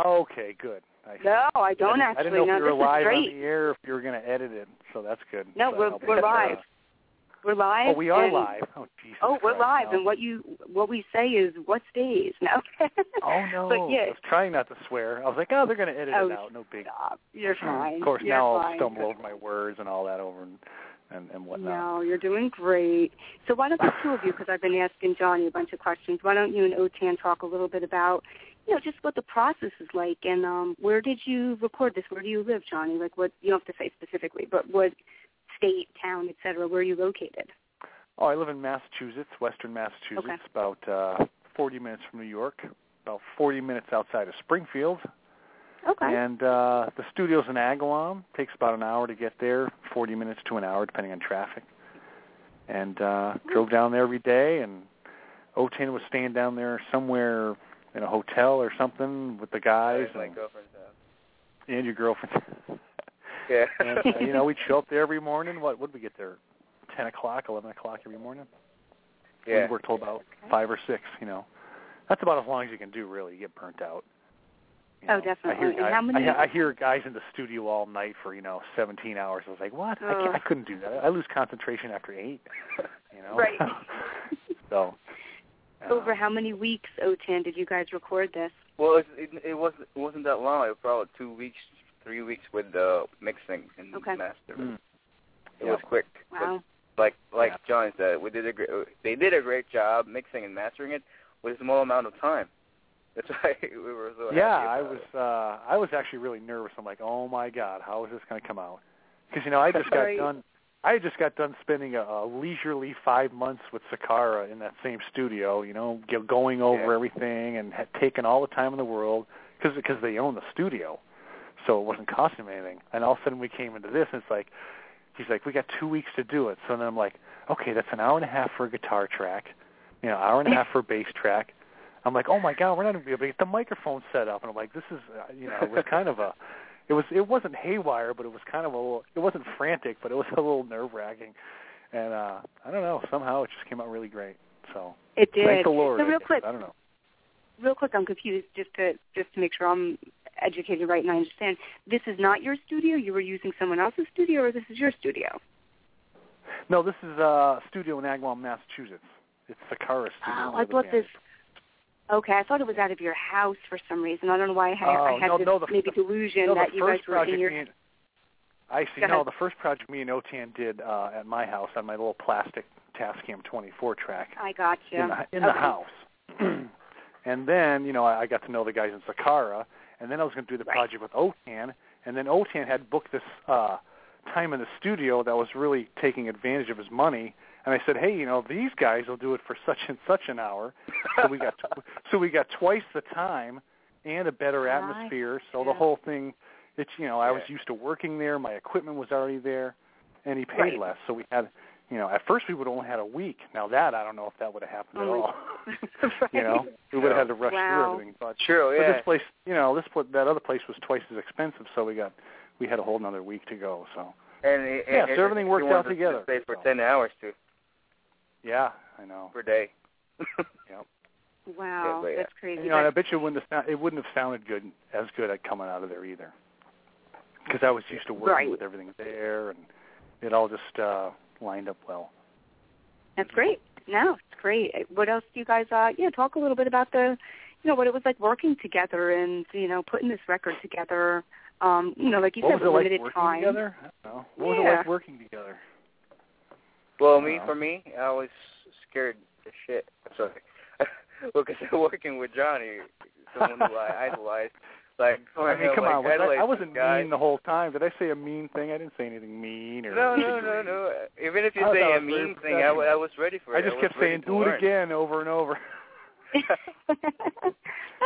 Okay, good. I. No, I don't I actually. didn't know no, if you were live on the air, if you were going to edit it. So that's good. No, So we're we're uh, live. We're live. Oh, we are and, live. Oh, Jesus Oh, we're Christ, live, no. and what you what we say is what stays. No. Oh no! But yeah. I was trying not to swear. I was like, oh, they're going to edit Oh, it out. No big. Stop. You're fine. Of course, You're now I'll stumble over my words and all that over and and, and whatnot. No, you're doing great. So why don't the two of you, because I've been asking Johnny a bunch of questions, why don't you and Otan talk a little bit about, you know, just what the process is like and um, where did you record this? Where do you live, Johnny? Like what, you don't have to say specifically, but what state, town, et cetera, where are you located? Oh, I live in Massachusetts, Western Massachusetts, Okay. about uh 40 minutes from New York, about 40 minutes outside of Springfield. Okay. And uh the studio's in Agawam. Takes about an hour to get there, 40 minutes to an hour depending on traffic. And uh drove down there every day and Otan was staying down there somewhere in a hotel or something with the guys That's my and, girlfriend's and your girlfriend. Yeah. and uh, you know, we'd show up there every morning. What would we get there? Ten o'clock, eleven o'clock every morning. yeah. We work till about five or six. You know, that's about as long as you can do. Really, you get burnt out. You Oh, definitely. I hear, guys, how many- I, I hear guys in the studio all night for you know 17 hours. I was like, what? I, I couldn't do that. I lose concentration after eight. You know. Right. so. uh, Over how many weeks, Otan, did you guys record this? Well, it, it, it wasn't it wasn't that long. It was probably two weeks, three weeks with the mixing and Okay. mastering. Mm. It Yeah. was quick. Wow. like like Yeah. John said, we did a great. They did a great job mixing and mastering it with a small amount of time. That's why we were so yeah, I was it. uh I was actually really nervous. I'm like, "Oh my god, how is this going to come out?" Cuz you know, I just got Right. done I had just got done spending a, a leisurely 5 months with Sakara in that same studio, you know, going over Yeah. everything and had taken all the time in the world cuz cuz they own the studio. So it wasn't costing me anything. And all of a sudden we came into this and it's like he's like, "We got 2 weeks to do it." So then I'm like, "Okay, that's an hour and a half for a guitar track, you know, hour and a half for a bass track." I'm like, oh my god, we're not going to be able to get the microphone set up, and I'm like, this is, uh, you know, it was kind of a, it was, it wasn't haywire, but it was kind of a little, it wasn't frantic, but it was a little nerve wracking, and uh I don't know, somehow it just came out really great. So It did. thank the Lord. So real quick, I don't know. real quick, I'm confused just to just to make sure I'm educated right and I understand. This is not your studio. You were using someone else's studio, or this is your studio? No, this is uh, a studio in Agawam, Massachusetts. It's Sakara Studio. Oh, I thought band this. Okay, I thought it was out of your house for some reason. I don't know why I had, I Oh, had no, this no, the- maybe delusion no, that you guys were in your. and, I see. No, the first project me and Otan did uh, at my house on my little plastic Tascam 24 track. I got you. in the, in the house. and then, you know, I, I got to know the guys in Sakara, and then I was going to do the Right. project with Otan, and then Otan had booked this uh, time in the studio that was really taking advantage of his money. And I said, hey, you know, these guys will do it for such and such an hour. So we got so we got twice the time and a better I atmosphere. So the whole thing, it's you know, I was used to working there. My equipment was already there, and he paid Right. less. So we had, you know, at first we would only had a week. Now that I don't know if that would have happened at Oh my- all. right. you know, we would have had to rush Wow. through everything. But, True. but this place, you know, this pla- that other place was twice as expensive, so we got we had a whole another week to go. So and it, Yeah, it, so everything it, worked you out wanted to together, Stay for so. ten hours too yeah, I know. per day. Wow, Yeah, but yeah. that's crazy. You know, and I bet you it wouldn't have sound, it wouldn't have sounded good as good at coming out of there either, because I was used to working Right. with everything there, and it all just uh lined up well. That's great. No, it's great. What else do you guys? Uh, yeah, talk a little bit about the, you know, what it was like working together and you know putting this record together. Um, you know, like you what said, was it with like limited working time. together? I don't know. What was it like working together? Well, me for me, I was scared as shit. Sorry, well, because working with Johnny, someone who I idolized, like I mean, know, come like, on. Was I, I wasn't guy. mean the whole time. Did I say a mean thing? I didn't say anything mean or. No, no, no, no. Even if you I say a it was very mean thing, I, wa- I was ready for it. I just was kept saying, to "Do it again," over and over. That's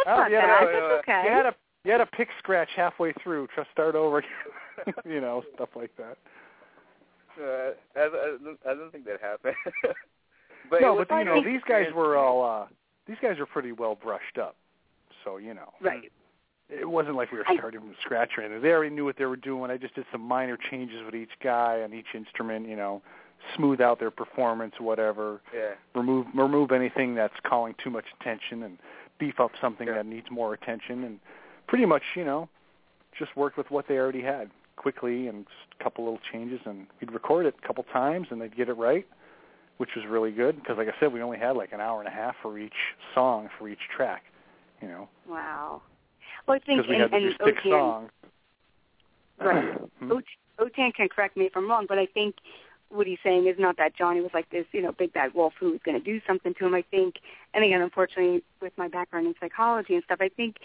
Oh, not yeah, bad. no, That's no, okay. You had a you had a pick scratch halfway through. Try to start over. you know, stuff like that. Uh, I, I, don't- I don't think that happened. but no, but you know, these guys were all uh these guys were pretty well brushed up. So you know, right. it wasn't like we were I- starting from scratch or anything. They already knew what they were doing. I just did some minor changes with each guy on each instrument. You know, smooth out their performance, whatever. Yeah. remove remove anything that's calling too much attention and beef up something Sure. that needs more attention and pretty much you know just worked with what they already had quickly and just a couple little changes and we'd record it a couple times and they'd get it right which was really good because, like I said, we only had like an hour and a half for each song for each track. You know, Wow. Well, I think we and, had to do six Otan, songs. Right. Hmm? Otan can correct me if I'm wrong, but I think what he's saying is not that Johnny was like this, you know, big bad wolf who was going to do something to him. I think, and again, unfortunately, with my background in psychology and stuff, I think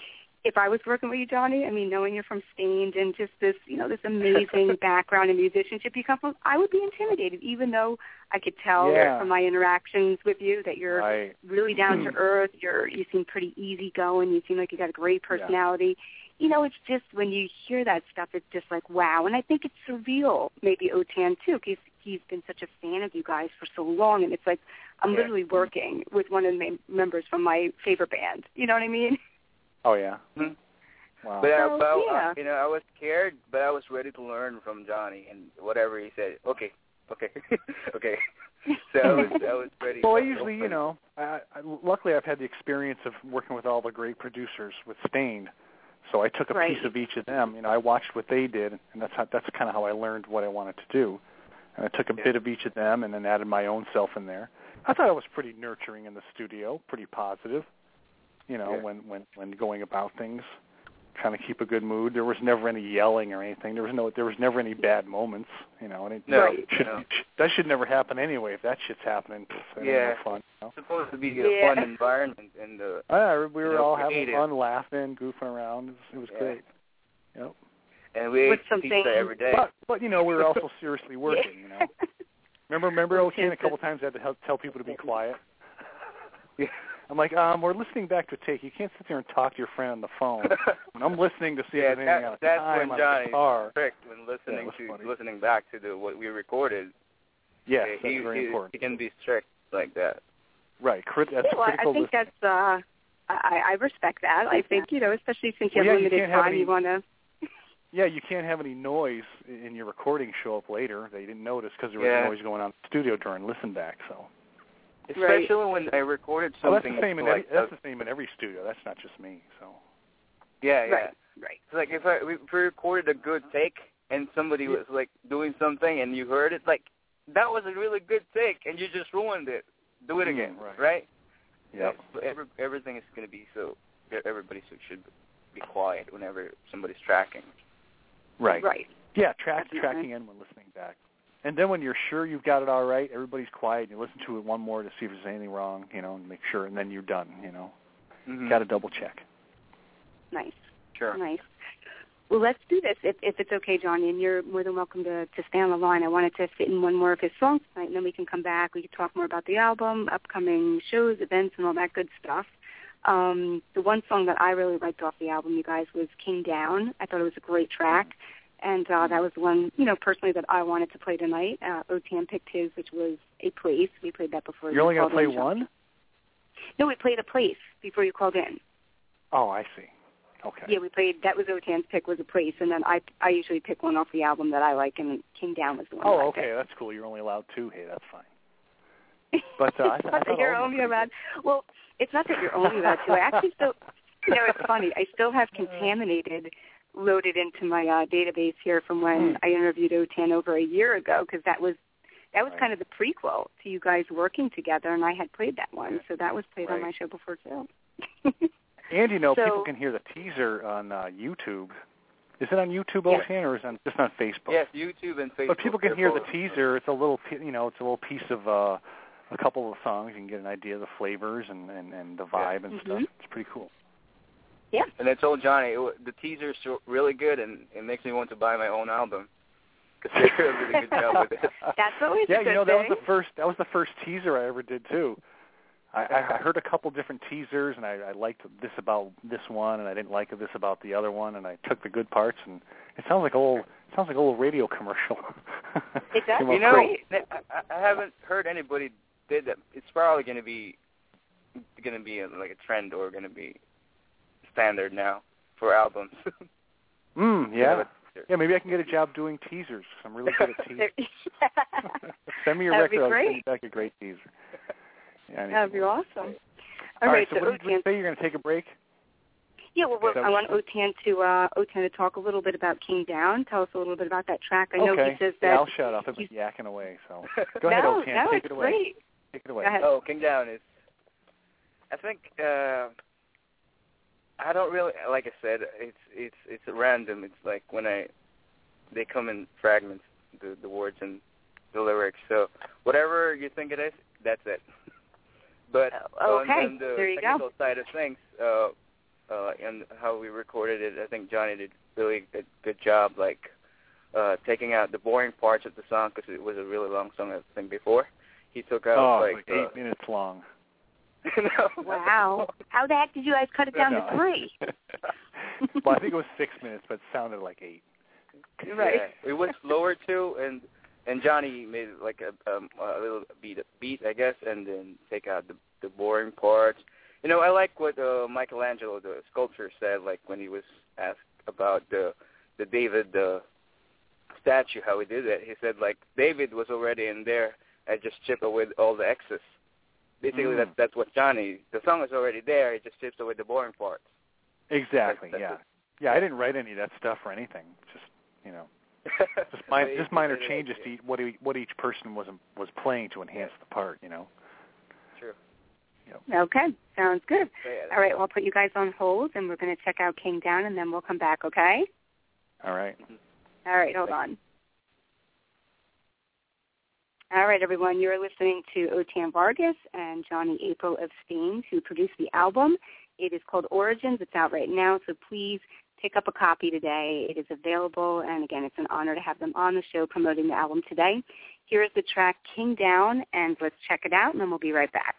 if I was working with you, Johnny, I mean, knowing you're from Staind and just this, you know, this amazing background and musicianship you come from, I would be intimidated, even though I could tell Yeah. from my interactions with you that you're Right. really down to earth. You're you seem pretty easygoing. You seem like you got a great personality. You know, it's just when you hear that stuff, it's just like wow. And I think it's surreal, maybe Otan too, because he's been such a fan of you guys for so long, and it's like I'm Yeah. literally working with one of the members from my favorite band. You know what I mean? Oh yeah. Mhm. Wow. But, I, So, but I- yeah. you know, I was scared, but I was ready to learn from Johnny, and whatever he said, okay, okay, okay. So I was, I was ready. Well, I to usually, you know, I, I, luckily I've had the experience of working with all the great producers with Staind, so I took a Right. piece of each of them. You know, I watched what they did, and that's how, that's kind of how I learned what I wanted to do. And I took a Yeah. bit of each of them, and then added my own self in there. I thought I was pretty nurturing in the studio, pretty positive. You know, Yeah. when when when going about things, trying to keep a good mood. There was never any yelling or anything. There was no there was never any bad moments. You know, and it No, Right. should, no. that should never happen anyway. If that shit's happening, pff, Yeah. no fun. You know? It's supposed to be Yeah. a fun environment, and uh, Yeah, we were know, all having creative. fun, laughing, goofing around. It was, it was Yeah. great. Yep. and we With ate something- pizza every day. But but you know we were also seriously working. You know. Remember remember Otan a couple times I had to help, tell people to be quiet. Yeah. I'm like, um, we're listening back to a take. You can't sit there and talk to your friend on the phone. when I'm listening to see yeah, if there's anything that, out of that's time when on Johnny the guitar. tricked when listening it was to funny. listening back to the what we recorded. Yes, uh, that's he, very he, important. He can be strict like that. Right, crit, that's well, I think listen- that's uh I, I respect that. I think, you know, especially since you Well, have yeah, limited can't time, any- you wanna Yeah, you can't have any noise in your recording show up later that you didn't notice because there was Yeah. noise going on in the studio during listen back. So Right. Especially when I recorded well, that's something the same in like every, that's uh, the same in every studio. That's not just me. So yeah, yeah. Right, right. It's like if I if we recorded a good take and somebody was like doing something and you heard it, like that was a really good take and you just ruined it. Do it Mm, again, right. right? yeah. So every, everything is going to be so. Everybody should, should be quiet whenever somebody's tracking. Right. Right. Yeah, track tracking in when listening back. And then when you're sure you've got it all right, everybody's quiet. And you listen to it one more to see if there's anything wrong, you know, and make sure, and then you're done. You know, Mm-hmm. got to double check. Nice. Sure. Nice. Well, let's do this if, if it's okay, Johnny, and you're more than welcome to, to stay on the line. I wanted to fit in one more of his songs tonight, and then we can come back. We can talk more about the album, upcoming shows, events, and all that good stuff. Um, the one song that I really liked off the album, you guys, was King Down. I thought it was a great track, and uh, that was the one, you know, personally that I wanted to play tonight. Uh, Otan picked his, which was A Place. We played that before. You're you only going to play one? No, we played A Place before you called in. Oh, I see. Okay. Yeah, we played. That was Otan's pick was a place, and then I I usually pick one off the album that I like, and King Down was the one. Oh, okay. That's cool. You're only allowed two. Hey, that's fine. But, uh, I it's I not thought that you're only allowed. Well, it's not that you're only allowed two. I actually still, you know, it's funny. I still have contaminated loaded into my uh, database here from when Hmm. I interviewed Otan over a year ago, because that was that was Right. kind of the prequel to you guys working together, and I had played that one, so that was played on my show before too. And you know, So- people can hear the teaser on uh, YouTube. Is it on YouTube, Yes. Otan, or is it on, just on Facebook? Yes, YouTube and Facebook. But people can hear the teaser. It's a little, pi- you know, it's a little piece of uh, a couple of songs. You can get an idea of the flavors and and, and the vibe and stuff. Mhm. It's pretty cool. Yeah. And I told Johnny it, the teaser's so- really good, and it makes me want to buy my own album because they did a really good job with it. That's always yeah, a good you know, that thing. was the first. That was the first teaser I ever did too. I, I I heard a couple different teasers, and I, I liked this about this one, and I didn't like this about the other one, and I took the good parts, and it sounds like a little it sounds like a little radio commercial. It does. You know, great. I, I haven't heard anybody did that. It's probably going to be going to be a, like a trend or going to be standard now for albums. Mm, yeah. Yeah, maybe I can get a job doing teasers. 'cause I'm really good at teasers. send me your That'd be record. I'll send great. you back a great teaser. Yeah, That'd be anything. awesome. All right. right, So, what did you Otan- say? You're going to take a break? Yeah, well, well I want Otan to uh, Otan to talk a little bit about King Down. Tell us a little bit about that track. I know okay. he says yeah, that. I'll shut up. I've been he's- yakking away. So go ahead, no, Otan. no, Take it's it away. great. Take it away. Oh, King Down is. I think uh I don't really like I said it's it's it's random. It's like when I they come in fragments the the words and the lyrics. So whatever you think it is, that's it. but Oh, on, okay. on the There you go. technical side of things, uh uh and how we recorded it, I think Johnny did really good good job like uh taking out the boring parts of the song because it was a really long song I think before. He took out oh, like, it's like uh, eight minutes long. no. Wow. How the heck did you guys cut it down No. to three? well, I think it was six minutes, but it sounded like eight. Right. Yeah, it was slower too, and and Johnny made it like a um, a little beat beat, I guess, and then take out the the boring parts. You know, I like what uh, Michelangelo, the sculptor, said, like when he was asked about the the David the statue, how he did it. He said like David was already in there. I just chip away all the excess. Basically, Mm. that's that's what Johnny. The song is already there. It just chips away the boring parts. Exactly. That's- yeah. that's Yeah. I didn't write any of that stuff or anything. Just you know, just minor, just minor changes to each, what e- what each person was was playing to enhance the part. You know. True. Okay, sounds good. All right, well, I'll put you guys on hold, and we're going to check out King Down, and then we'll come back, okay? All right. All right, hold on. All right, everyone, you're listening to Otan Vargas and Johnny April of Staind, who produced the album. It is called Origins. It's out right now, so please pick up a copy today. It is available, and again, it's an honor to have them on the show promoting the album today. Here is the track King Down, and let's check it out, and then we'll be right back.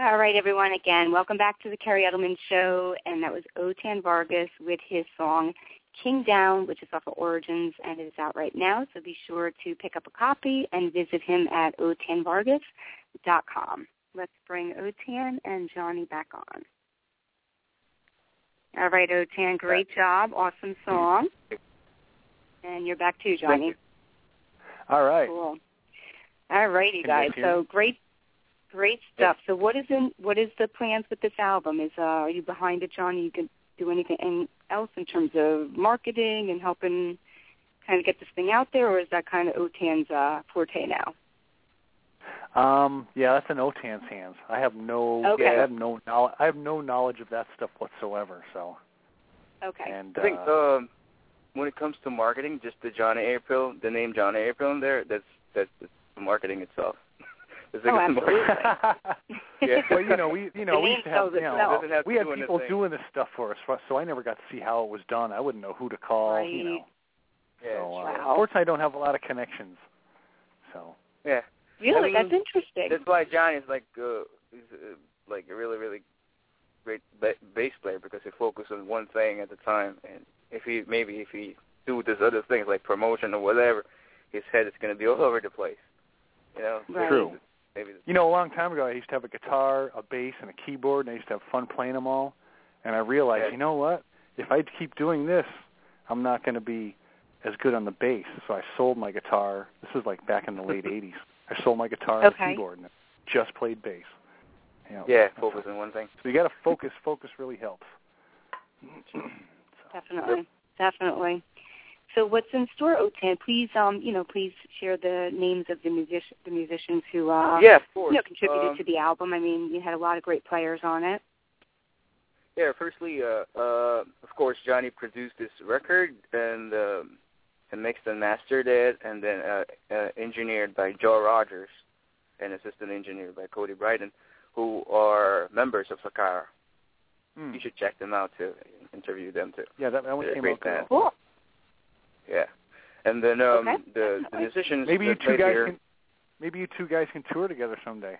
Right, everyone. Again, welcome back to the Kerri Edelman Show, and that was Otan Vargas with his song King Down, which is off of Origins, and it is out right now. So be sure to pick up a copy and visit him at otanvargas.com. Let's bring Otan and Johnny back on. All right, Otan, great job, awesome song, and you're back too, Johnny. you. All right. Cool. All righty, guys. So great, great stuff. So what is in what is the plans with this album? Is uh, are you behind it, Johnny? You can do anything else in terms of marketing and helping kind of get this thing out there, or is that kind of Otan's uh, forte now? Um, yeah, that's in Otan's hands. I have no, Okay. I have no knowledge. I have no knowledge of that stuff whatsoever. So, Okay. and I think uh, um, when it comes to marketing, just the Johnny April, the name Johnny April in there, that's that's the marketing itself. It's Oh, like a absolutely. Yeah. well, you know, we, you know, we name used to have, you know, have we had do people anything. doing this stuff for us, so I never got to see how it was done. I wouldn't know who to call. Right. You know, Yeah, so uh, Wow. unfortunately, I don't have a lot of connections. So, yeah. Really, I mean, that's interesting. That's why Johnny's like uh, he's uh, like a really really great ba- bass player because he focuses on one thing at a time, and if he maybe if he do this other things like promotion or whatever, his head is going to be all over the place. You know. Right. True. You know, a long time ago, I used to have a guitar, a bass, and a keyboard, and I used to have fun playing them all. And I realized, Yeah. you know what? If I keep doing this, I'm not going to be as good on the bass. So I sold my guitar. This is like back in the late '80s. I sold my guitar and Okay. a keyboard, and just played bass. You know, Yeah, focus on one thing. So you got to focus. Focus really helps. Definitely, definitely. So what's in store, Otan? Please, um, you know, please share the names of the music the musicians who uh, yeah, of course. you know, contributed Um, to the album. I mean, you had a lot of great players on it. Yeah, firstly, uh, uh, of course, Johnny produced this record and um, and mixed and mastered it, and then uh, uh, engineered by Joe Rogers, and assistant engineer by Cody Bryden, who are members of Sakara. Hmm. You should check them out to interview them too. Yeah, that, that one They're came great out Cool. Yeah, and then um, Okay, the, the definitely. musicians. Maybe you two guys here, can. Maybe you two guys can tour together someday.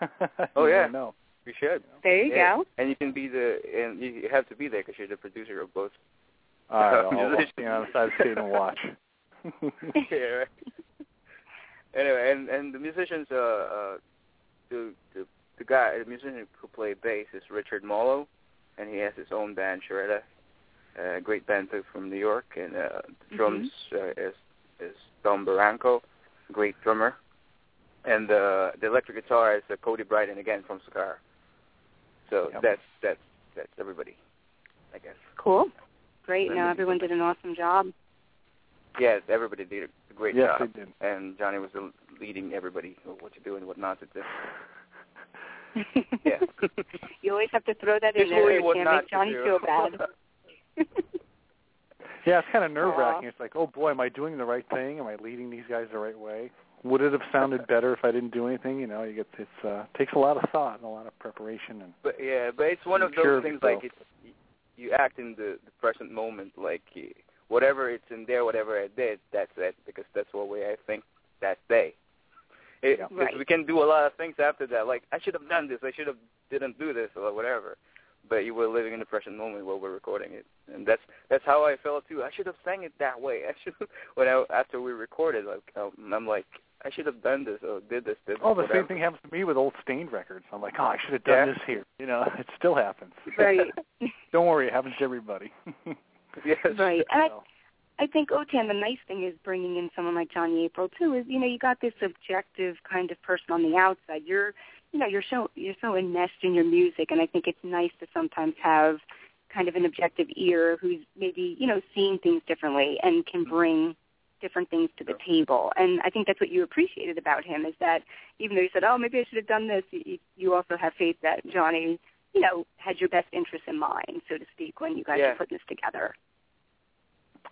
Oh, yeah. no, know. We should. There you yeah. go. And you can be the and you have to be there because you're the producer of both. All right, I'll, I'll Musicians. stand on the side of the stage and watch. yeah. Right. Anyway, and and the musicians, uh, uh, the the the guy, the musician who played bass is Richard Mollo, and he has his own band, Sharetta, a great band from New York, and uh, the drums uh, is is Tom Barranco, great drummer, and uh, the electric guitar is uh, Cody Bryden again from Sakara. So Yep. that's that's that's everybody, I guess. Cool. Great. Then No, everyone did an awesome job. Yes, everybody did a great yes, job. they did. and Johnny was leading everybody what to do and what not to do. Yeah. you always have to throw that in Just there. really It what can't make Johnny feel bad. Yeah, it's kind of nerve wracking. Aw. It's like, oh boy, am I doing the right thing? Am I leading these guys the right way? Would it have sounded better if I didn't do anything? You know, you get it's uh takes a lot of thought and a lot of preparation and But yeah, but it's one of those things yourself. like it's you act in the, the present moment, like whatever it's in there, whatever I did, that's it, because that's what way I think that day. It, Yeah. 'cause Right. We can do a lot of things after that, like I should have done this, I should have didn't do this, or whatever. But you were living in the present moment while we're recording it, and that's that's how I felt too. I should have sang it that way. I should when I after we recorded, like um, I'm like I should have done this or did this. Did oh, the whatever. same thing happens to me with old Staind records. I'm like, oh, I should have done Yeah. this here. You know, it still happens. right. Don't worry, it happens to everybody. Yes. Right. And I, I think Otan, the nice thing is bringing in someone like Johnny April too. Is you know you got this objective kind of person on the outside. You're you know you're so you're so enmeshed in your music, and I think it's nice to sometimes have kind of an objective ear who's maybe you know seeing things differently and can mm-hmm. bring different things to the table. And I think that's what you appreciated about him is that even though you said, oh maybe I should have done this, you, you also have faith that Johnny you know had your best interests in mind, so to speak, when you guys Yeah. were putting this together.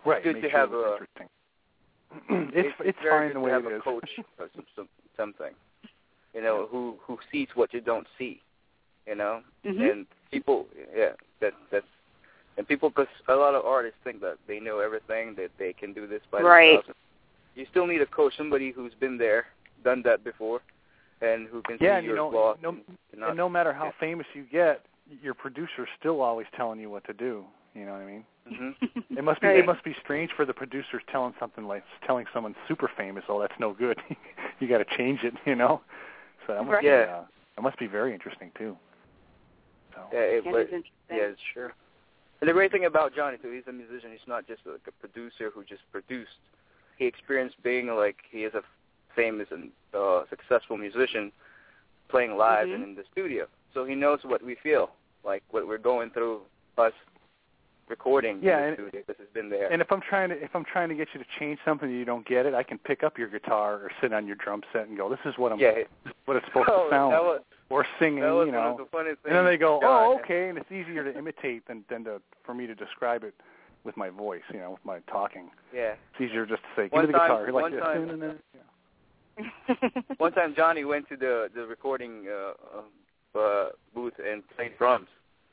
right, good to sure have it a- interesting. it's it's very fine good the to way have it a is. coach or some, some, something, you know, who who sees what you don't see, you know, Mhm. and people, yeah, that that's and people, because a lot of artists think that they know everything, that they can do this by Right. themselves. You still need a coach, somebody who's been there, done that before, and who can Yeah, see you your know, flaws. no, and cannot- and no matter how yeah. famous you get, your producer's still always telling you what to do. You know what I mean? Mhm. It must be Right. it must be strange for the producers telling something like telling someone super famous, oh that's no good. you got to change it, you know. So that must Right. be Yeah. uh, that must be very interesting too. So Yeah, it, That but, is yeah, it's true. And the great thing about Johnny too, he's a musician. He's not just like a producer who just produced. He experienced being like he is a famous and uh, successful musician playing live Mhm. and in the studio. So he knows what we feel, like what we're going through us recording Yeah, and- because he's been there. And if I'm trying to if I'm trying to get you to change something and you don't get it, I can pick up your guitar or sit on your drum set and go, "This is what I'm yeah, what it's supposed oh, to sound that like," was, or singing, that was you one know. of the funniest. And then they go, "Oh, okay," and it's easier to imitate than than to for me to describe it with my voice, you know, with my talking. Yeah. It's easier just to say, "Give One me the time- guitar." Like one this. time-. Yeah. One time Johnny went to the the recording uh, uh, uh, booth and played drums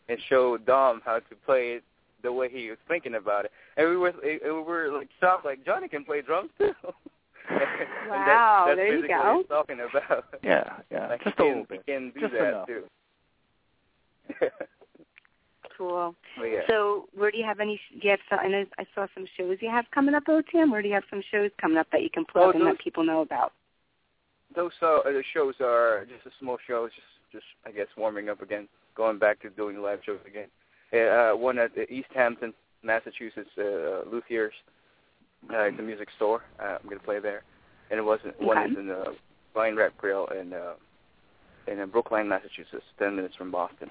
and showed Dom how to play it the way he was thinking about it, and we were we were like shocked, like Johnny can play drums too. And Wow, that's there you basically go. What he's talking about. Yeah, yeah, like just he a can, little bit. He can do Just that enough. too. cool. yeah. So, where do you have any? Do you have? Some, I know I saw some shows you have coming up, OTM. Where do you have some shows coming up that you can plug Oh, and let people know about? those uh, the shows are just a small shows, just just I guess warming up again, going back to doing live shows again. Uh, one at the East Hampton, Massachusetts, uh, Luthier's. Uh, it's a music store. Uh, I'm gonna play there, and it wasn't one is in the Vine Rap Grill in uh, in uh, Brookline, Massachusetts, ten minutes from Boston.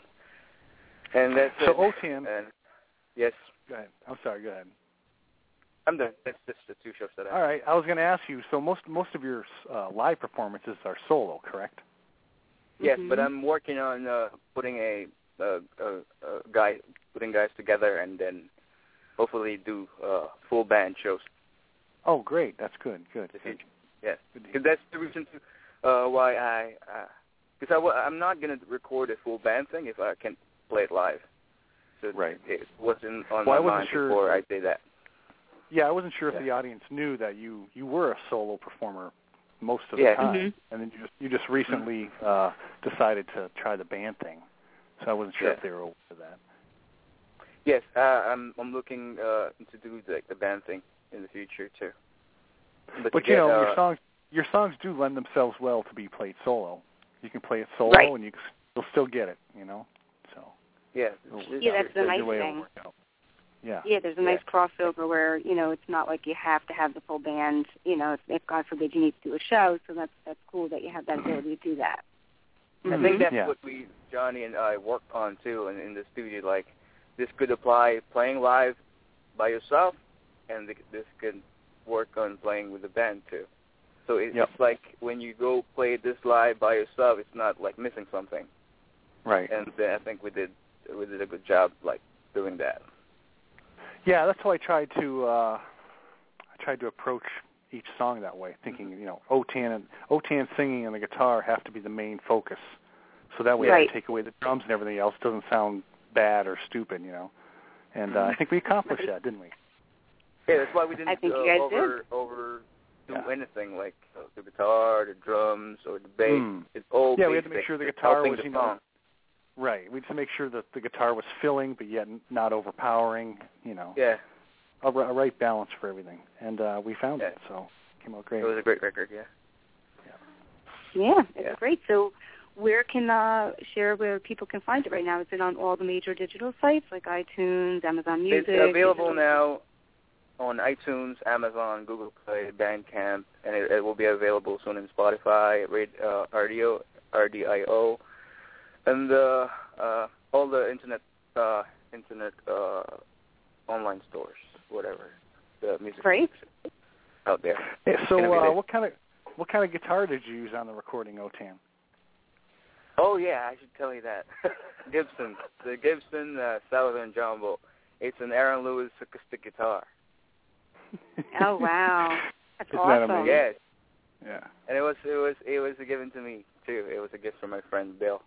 And that's So it. OTM, And yes, go ahead. I'm sorry. Go ahead. I'm done. That's just the two shows that I. All right. I was going to ask you. So most most of your uh, live performances are solo, correct? Yes, Mhm. but I'm working on uh, putting a, a, a, a guy, putting guys together, and then hopefully do uh, full band shows Oh, great. That's good. Good. in good. future. Yes, Good because that's the reason to, uh, why I, because I, wa- I'm not gonna record a full band thing if I can't play it live. So Right. it wasn't on Well, I my wasn't mind sure- before I did that. Yeah, I wasn't sure if the audience knew that you you were a solo performer most of Yeah. the time, Mhm. and then you just you just recently uh, decided to try the band thing. So I wasn't sure Yeah. if they were aware of that. Yes, uh, I'm I'm looking uh, to do like the band thing in the future too. But, to you get, know, uh, your songs your songs do lend themselves well to be played solo. You can play it solo, Right. and you c- you'll still get it. You know, so yeah, Yeah, that's the nice way thing. Yeah. Yeah, there's a Yeah. nice crossover where you know it's not like you have to have the full band. You know, if, if God forbid you need to do a show, so that's that's cool that you have that ability to do that. I Mhm. think that's Yeah. what we, Johnny and I, worked on too in, in the studio. Like, this could apply playing live by yourself, and th- this could work on playing with the band too. So it, Yep. it's like when you go play this live by yourself, it's not like missing something. Right. And then I think we did we did a good job like doing that. Yeah, that's why I tried to uh I tried to approach each song that way, thinking, you know, Otan and Otan singing and the guitar have to be the main focus. So that way I Right. can take away the drums and everything else doesn't sound bad or stupid, you know. And uh, I think we accomplished that, didn't we? Yeah, that's why we didn't I think uh, you guys over over do Yeah. anything like uh, the guitar, the drums, or the bass. Hmm. It's all Yeah, we had to basic. make sure the guitar was, the you know, song. Right. We had to make sure that the guitar was filling but yet not overpowering, you know. Yeah, A, a right balance for everything. And uh we found Yeah. it, so it came out great. it was a great record. Yeah. Yeah, yeah it's Yeah. great. So, where can uh share where people can find it right now? Is it on all the major digital sites like iTunes, Amazon Music? It's available Digital- now on iTunes, Amazon, Google Play, Bandcamp, and it, it will be available soon in Spotify, Rad, uh, RDO, RDIO, and uh, uh, all the internet uh, internet uh, online stores, whatever the music Great. out there. Yeah, so uh what kind of what kind of guitar did you use on the recording, Otan? Oh yeah, I should tell you that. Gibson, the Gibson uh, Southern Jumbo. It's an Aaron Lewis acoustic guitar. Oh wow, that's Isn't awesome. amazing? Yes, Yeah. and it was it was it was given to me too. It was a gift from my friend Bill.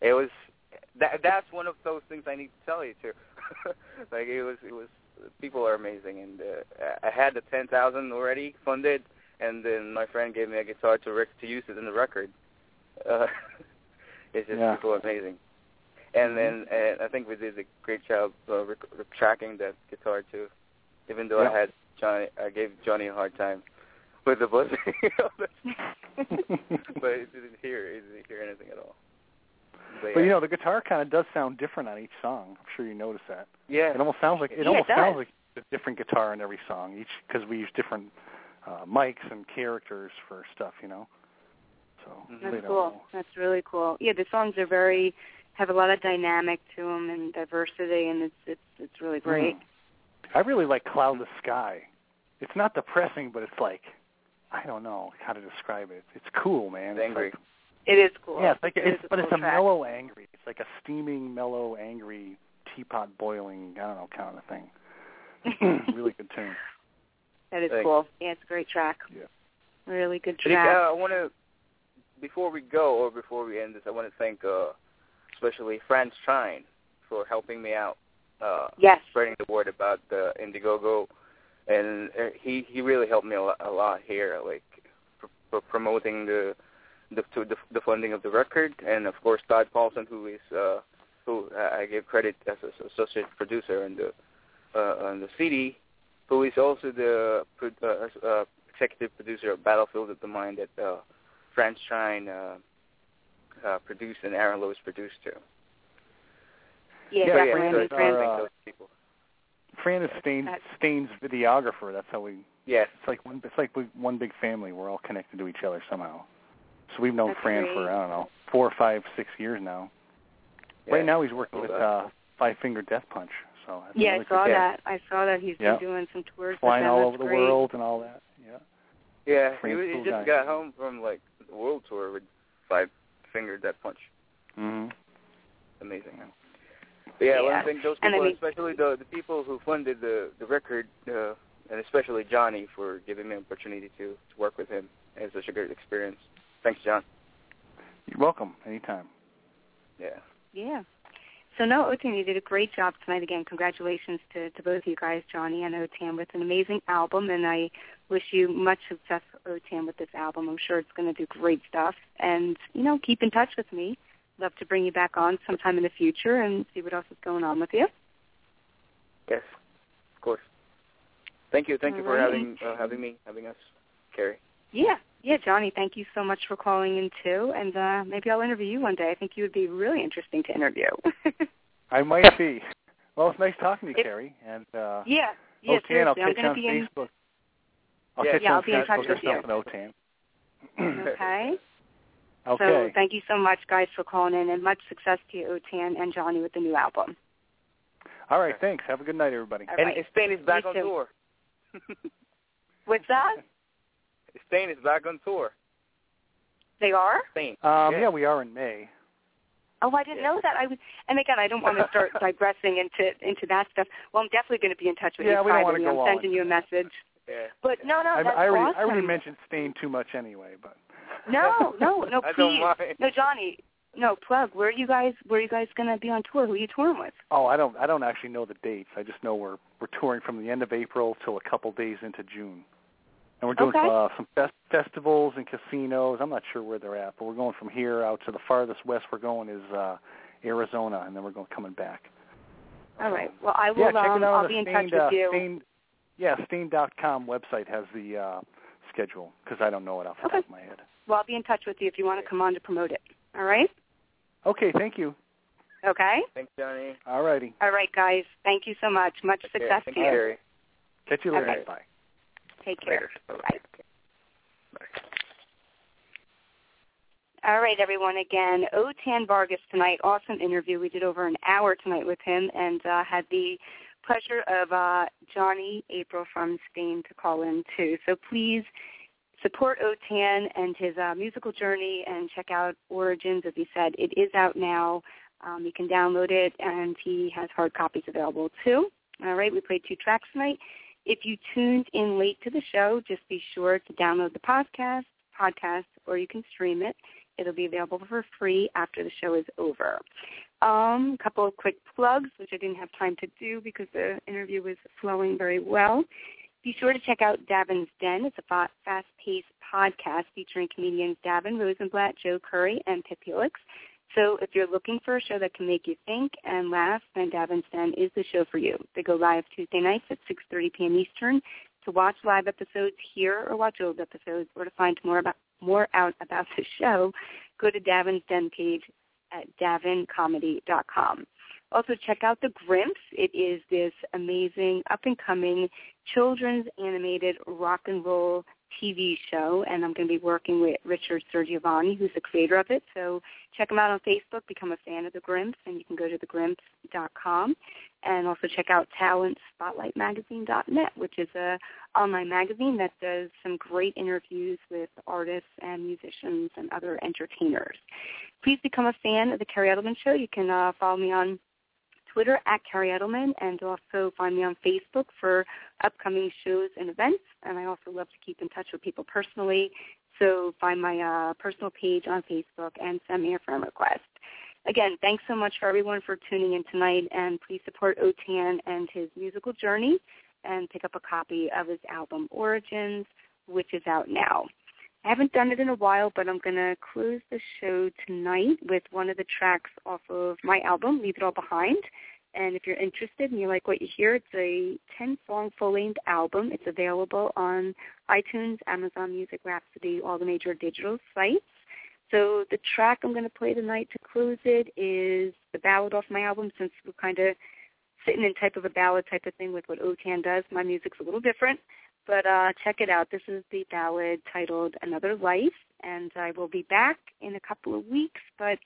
It was that that's one of those things I need to tell you too. like it was it was people are amazing, and uh, I had the ten thousand already funded, and then my friend gave me a guitar to rec- to use it in the record. Uh, it's just Yeah. people amazing. And then and I think we did a great job uh, rec- tracking that guitar too. Even though Yeah. I had Johnny, I gave Johnny a hard time with the buzzing, but it didn't hear, it didn't hear anything at all. But, But yeah. you know, the guitar kind of does sound different on each song. I'm sure you notice that. yeah, It almost sounds like it Yeah, almost does. sounds like a different guitar in every song, each because we use different uh, mics and characters for stuff, you know. So Mhm. That's cool. know. That's really cool. Yeah, the songs are very have a lot of dynamic to them and diversity, and it's it's it's really great. Mm. I really like Cloudless Sky. It's not depressing, but it's like I don't know how to describe it. It's cool, man. It's It's angry. like- It is cool. yeah, it's like It it's is a but it's a track. mellow angry. It's like a steaming, mellow, angry teapot boiling. I don't know, kind of thing. really good tune. That is Thanks. cool. Yeah, it's a great track. Yeah. Really good I think, track. uh, I want to, before we go or before we end this, I want to thank uh, especially Fran Strine for helping me out, uh, yes. spreading the word about the Indiegogo, and uh, he he really helped me a lot, a lot here, like for, for promoting the the, to the the funding of the record, and of course Todd Paulson, who is uh, who I give credit as an associate producer on the uh, on the CD, who is also the uh, uh, executive producer of Battlefield of the Mind that uh, Fran Strine uh, uh, produced and Aaron Lewis produced too. Yeah, Yeah, definitely. Fran I mean, is Fran- our, uh, those people. Fran is Staind, Staind's videographer. That's how we. Yes. It's like one. It's like we, one big family. We're all connected to each other somehow. So we've known That's Fran great. for I don't know four, five, six years now. Yeah. Right now he's working with uh, Five Finger Death Punch. So that's yeah, I saw good. that. I saw that he's Yeah. been doing some tours with Flying them. all That's over the great. world and all that. Yeah. Yeah, he, Fran's he cool just guy. got home from like the world tour with Five Finger Death Punch. Mhm. Amazing. Man. But yeah, Yeah. to thank those And I mean- especially the the people who funded the the record, uh, and especially Johnny for giving me an opportunity to to work with him. It was such a great experience. Thanks, John. You're welcome. Anytime. Yeah. Yeah. So no, Otan, you did a great job tonight. Again, congratulations to, to both you guys, Johnny and Otan, with an amazing album. And I wish you much success, Otan, with this album. I'm sure it's going to do great stuff. And you know, keep in touch with me. Love to bring you back on sometime in the future and see what else is going on with you. Yes. Of course. Thank you. Thank you for Alrighty. having uh, having me, having us, Kerri. Yeah, yeah, Johnny. Thank you so much for calling in too. And uh, maybe I'll interview you one day. I think you would be really interesting to interview. I might be. Well, it's nice talking to you, If- Kerri. And uh, yeah, yeah. Otan, I'll catch you on to be in. Facebook. I'll Yeah, catch yeah, you I'll on be in Facebook touch or with you. something, Otan. Okay. Okay. So thank you so much, guys, for calling in, and much success to you, Otan and Johnny, with the new album. All right. Thanks. Have a good night, everybody. All And right. Staind is back You on too. tour. What's that? Staind is back on tour. They are? Staind. Um, Yeah. yeah, we are in May. Oh, I didn't Yeah. know that. I was, and again, I don't want to start digressing into into that stuff. Well, I'm definitely going to be in touch with Yeah, you we don't wanna privately. go I'm all sending you a into that. message. Yeah. But no, no, I, that's I already, awesome. I already mentioned Staind too much anyway, but No, no, no, I please. don't mind. No, Johnny. No, plug. Where are you guys? Where are you guys going to be on tour? Who are you touring with? oh, I don't, I don't actually know the dates. I just know we're we're touring from the end of April till a couple days into June, and we're doing Okay. uh, some fest- festivals and casinos. I'm not sure where they're at, but we're going from here out to the farthest west. We're going is uh, Arizona, and then we're going coming back. All right. Well, I will. yeah, um, I'll be the in Staind, touch uh, with you. Staind, yeah, Staind.com website has the uh, schedule because I don't know it off the Okay. top of my head. Well, I'll be in touch with you if you want to come on to promote it. All right. Okay, thank you. Okay. Thanks, Johnny. All righty. All right, guys. Thank you so much. Much Okay, success Thank to you, you. Kerri. Catch you later. Okay. Bye. Take care. Later. Bye. All right, everyone. Again, Otan Vargas tonight. Awesome interview. We did over an hour tonight with him, and uh, had the pleasure of uh, Johnny April from Staind to call in too. So please support Otan and his uh, musical journey, and check out Origins. As he said, it is out now. Um, you can download it, and he has hard copies available too. All right, we played two tracks tonight. If you tuned in late to the show, just be sure to download the podcast, podcast, or you can stream it. It'll be available for free after the show is over. Um, a couple of quick plugs, which I didn't have time to do because the interview was flowing very well. Be sure to check out Davin's Den. It's a fast-paced podcast featuring comedians Davin Rosenblatt, Joe Curry, and Pip Helix. So if you're looking for a show that can make you think and laugh, then Davin's Den is the show for you. They go live Tuesday nights at 6.30 p.m. Eastern. To watch live episodes here or watch old episodes or to find more about more out about the show, go to Davin's Den page at davincomedy.com. Also check out The Grimps. It is this amazing up-and-coming children's animated rock and roll TV show, and I'm going to be working with Richard Sergiovanni, who's the creator of it. So check him out on Facebook, become a fan of The Grimps, and you can go to thegrimps.com. And also check out talentspotlightmagazine.net, which is a online magazine that does some great interviews with artists and musicians and other entertainers. Please become a fan of The Kerri Edelman Show. You can uh, follow me on Twitter at Kerri Edelman and also find me on Facebook for upcoming shows and events. And I also love to keep in touch with people personally. So find my uh, personal page on Facebook and send me a friend request. Again, thanks so much for everyone for tuning in tonight, and please support Otan and his musical journey and pick up a copy of his album Origins, which is out now. I haven't done it in a while, but I'm going to close the show tonight with one of the tracks off of my album, Leave It All Behind. And if you're interested and you like what you hear, it's a 10-song full-length album. It's available on iTunes, Amazon Music, Rhapsody, all the major digital sites. So the track I'm going to play tonight to close it is the ballad off my album since we're kind of sitting in type of a ballad type of thing with what Otan does. My music's a little different. But uh, check it out. This is the ballad titled Another Life, and I will be back in a couple of weeks. But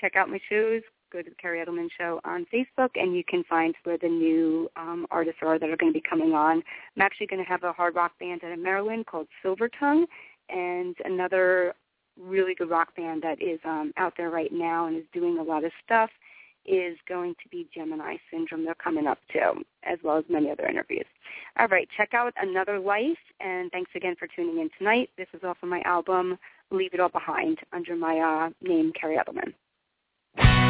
check out my shows. Go to the Kerri Edelman Show on Facebook, and you can find where the new um, artists are that are going to be coming on. I'm actually going to have a hard rock band out of Maryland called Silver Tongue, and another really good rock band that is um, out there right now and is doing a lot of stuff is going to be Gemini Syndrome. They're coming up too, as well as many other interviews. All right, check out Another Life, and thanks again for tuning in tonight. This is off of my album, Leave It All Behind, under my uh, name, Kerri Edelman.